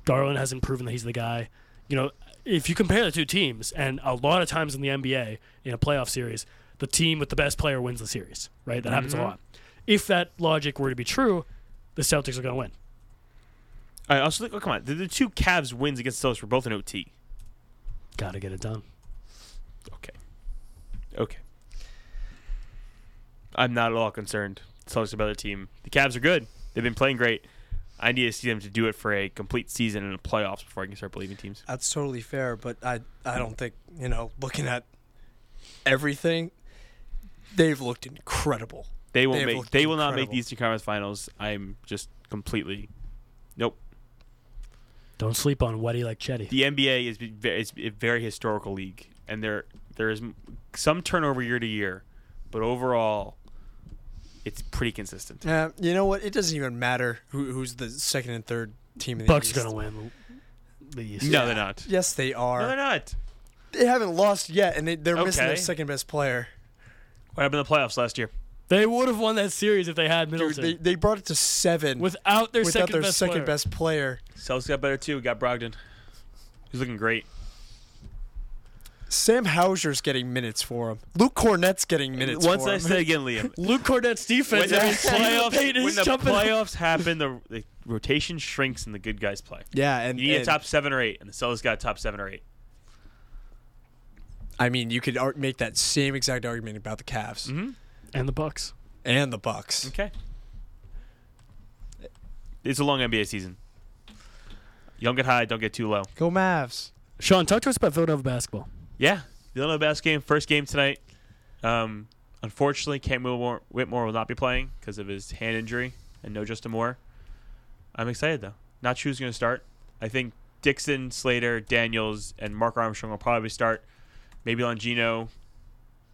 Garland hasn't proven that he's the guy. You know, if you compare the two teams, and a lot of times in the NBA in a playoff series, the team with the best player wins the series. Right? That happens a Mhm. lot. If that logic were to be true, the Celtics are going to win. I also think, oh, come on. The, the two Cavs wins against the Celtics were both in OT. Got to get it done. Okay. Okay. I'm not at all concerned. Celtics are a better team. The Cavs are good. They've been playing great. I need to see them to do it for a complete season and the playoffs before I can start believing teams. That's totally fair, but I I don't think you know looking at everything, they've looked incredible. They will They've make. looked They will not make incredible. the Eastern Conference Finals. I'm just completely. Nope. Don't sleep on Weddy like Chetty. The NBA is, ve- is a very historical league, and there there is some turnover year to year, but overall, it's pretty consistent. Uh, you know what? It doesn't even matter who, who's the second and third team in the Bucks East. gonna win the East. No, they're not. Yes, they are. No, they're not. They haven't lost yet, and they, they're missing their Okay. second best player. What happened in the playoffs last year? They would have won that series if they had Dude, Middleton. they, they brought it to seven without their without second their best second player. best player. Celtics got better too. We got Brogdon. He's looking great. Sam Hauser's getting minutes for him. Luke Kornet's getting minutes Once for I him. say again, Liam. Luke Kornet's defense. when the playoffs, when is the playoffs happen, the, the rotation shrinks and the good guys play. yeah, and, You need a top seven or eight, and the Celtics got a top seven or eight. I mean, you could ar- make that same exact argument about the Cavs Mm-hmm. and the Bucks. and the Bucks. Okay. It's a long NBA season. You don't get high, don't get too low. Go Mavs. Sean, talk to us about Villanova basketball. Yeah, the Illinois basketball game, first game tonight. Um, unfortunately, Cam Whitmore, Whitmore will not be playing because of his hand injury, and no Justin Moore. I'm excited though. Not sure who's going to start. I think Dixon, Slater, Daniels, and Mark Armstrong will probably start. Maybe Longino,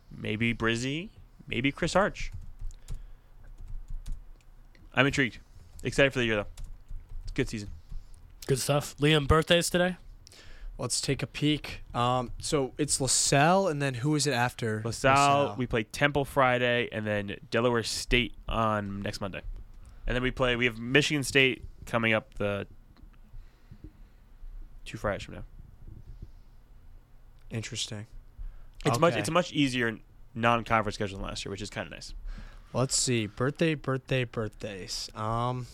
maybe Brizzi, maybe Chris Arch. I'm intrigued. Excited for the year though. It's a good season. Good stuff. Liam, birthdays today. Let's take a peek. Um, so it's LaSalle, and then who is it after? LaSalle, we play Temple Friday, and then Delaware State on next Monday. And then we play. We have Michigan State coming up the two Fridays from now. Interesting. It's much. It's a much easier non-conference schedule than last year, which is kind of nice. Let's see. Birthday, birthday, birthdays. Um,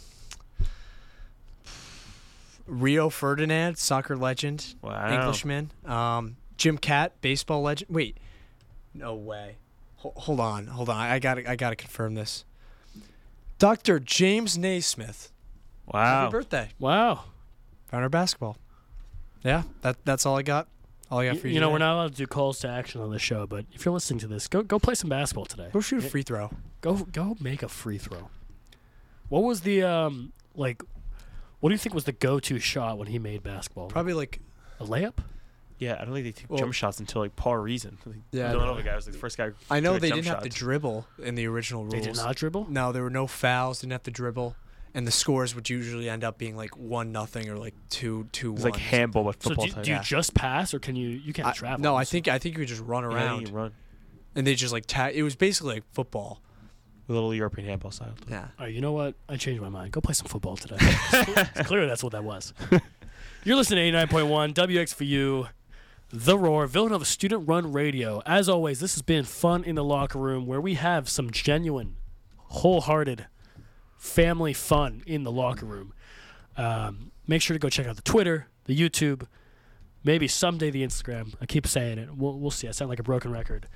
Rio Ferdinand, soccer legend, Wow. Englishman. Um, Jim Kaat, baseball legend. Wait, no way. Ho- hold on, hold on. I got to I got to confirm this. Dr. James Naismith. Wow. Happy birthday. Wow. Founder basketball. Yeah, that that's all I got. All I got You, for you. you know, today. we're not allowed to do calls to action on the show, but if you're listening to this, go go play some basketball today. Go shoot a free throw. Go go make a free throw. What was the um like? What do you think was the go-to shot when he made basketball? Probably like a layup. Yeah, I don't think they took Well- jump shots until like Paul Arizin. Yeah, I the know. Villanova guy was like the first guy. I know they didn't have to dribble in the original rules. They did not dribble. No, there were no fouls. Didn't have to dribble, and the scores would usually end up being like one nothing or like two two It was one. like handball, but So football do, type. do you Yeah. just pass, or can you you can't I- travel? no, I think I think you could just run around, think you run. and they just like ta- It was basically like football. A little European handball style. Yeah. All right, you know what? I changed my mind. Go play some football today. it's Clearly, that's what that was. You're listening to 89.1 WXVU, The Roar, Villanova Student Run Radio. As always, this has been fun in the locker room where we have some genuine, wholehearted family fun in the locker room. Um, make sure to go check out the Twitter, the YouTube, maybe someday the Instagram. I keep saying it. We'll, we'll see. I sound like a broken record.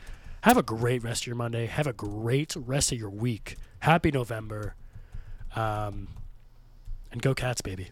Have a great rest of your Monday. Have a great rest of your week. Happy November. Um, and go Cats, baby.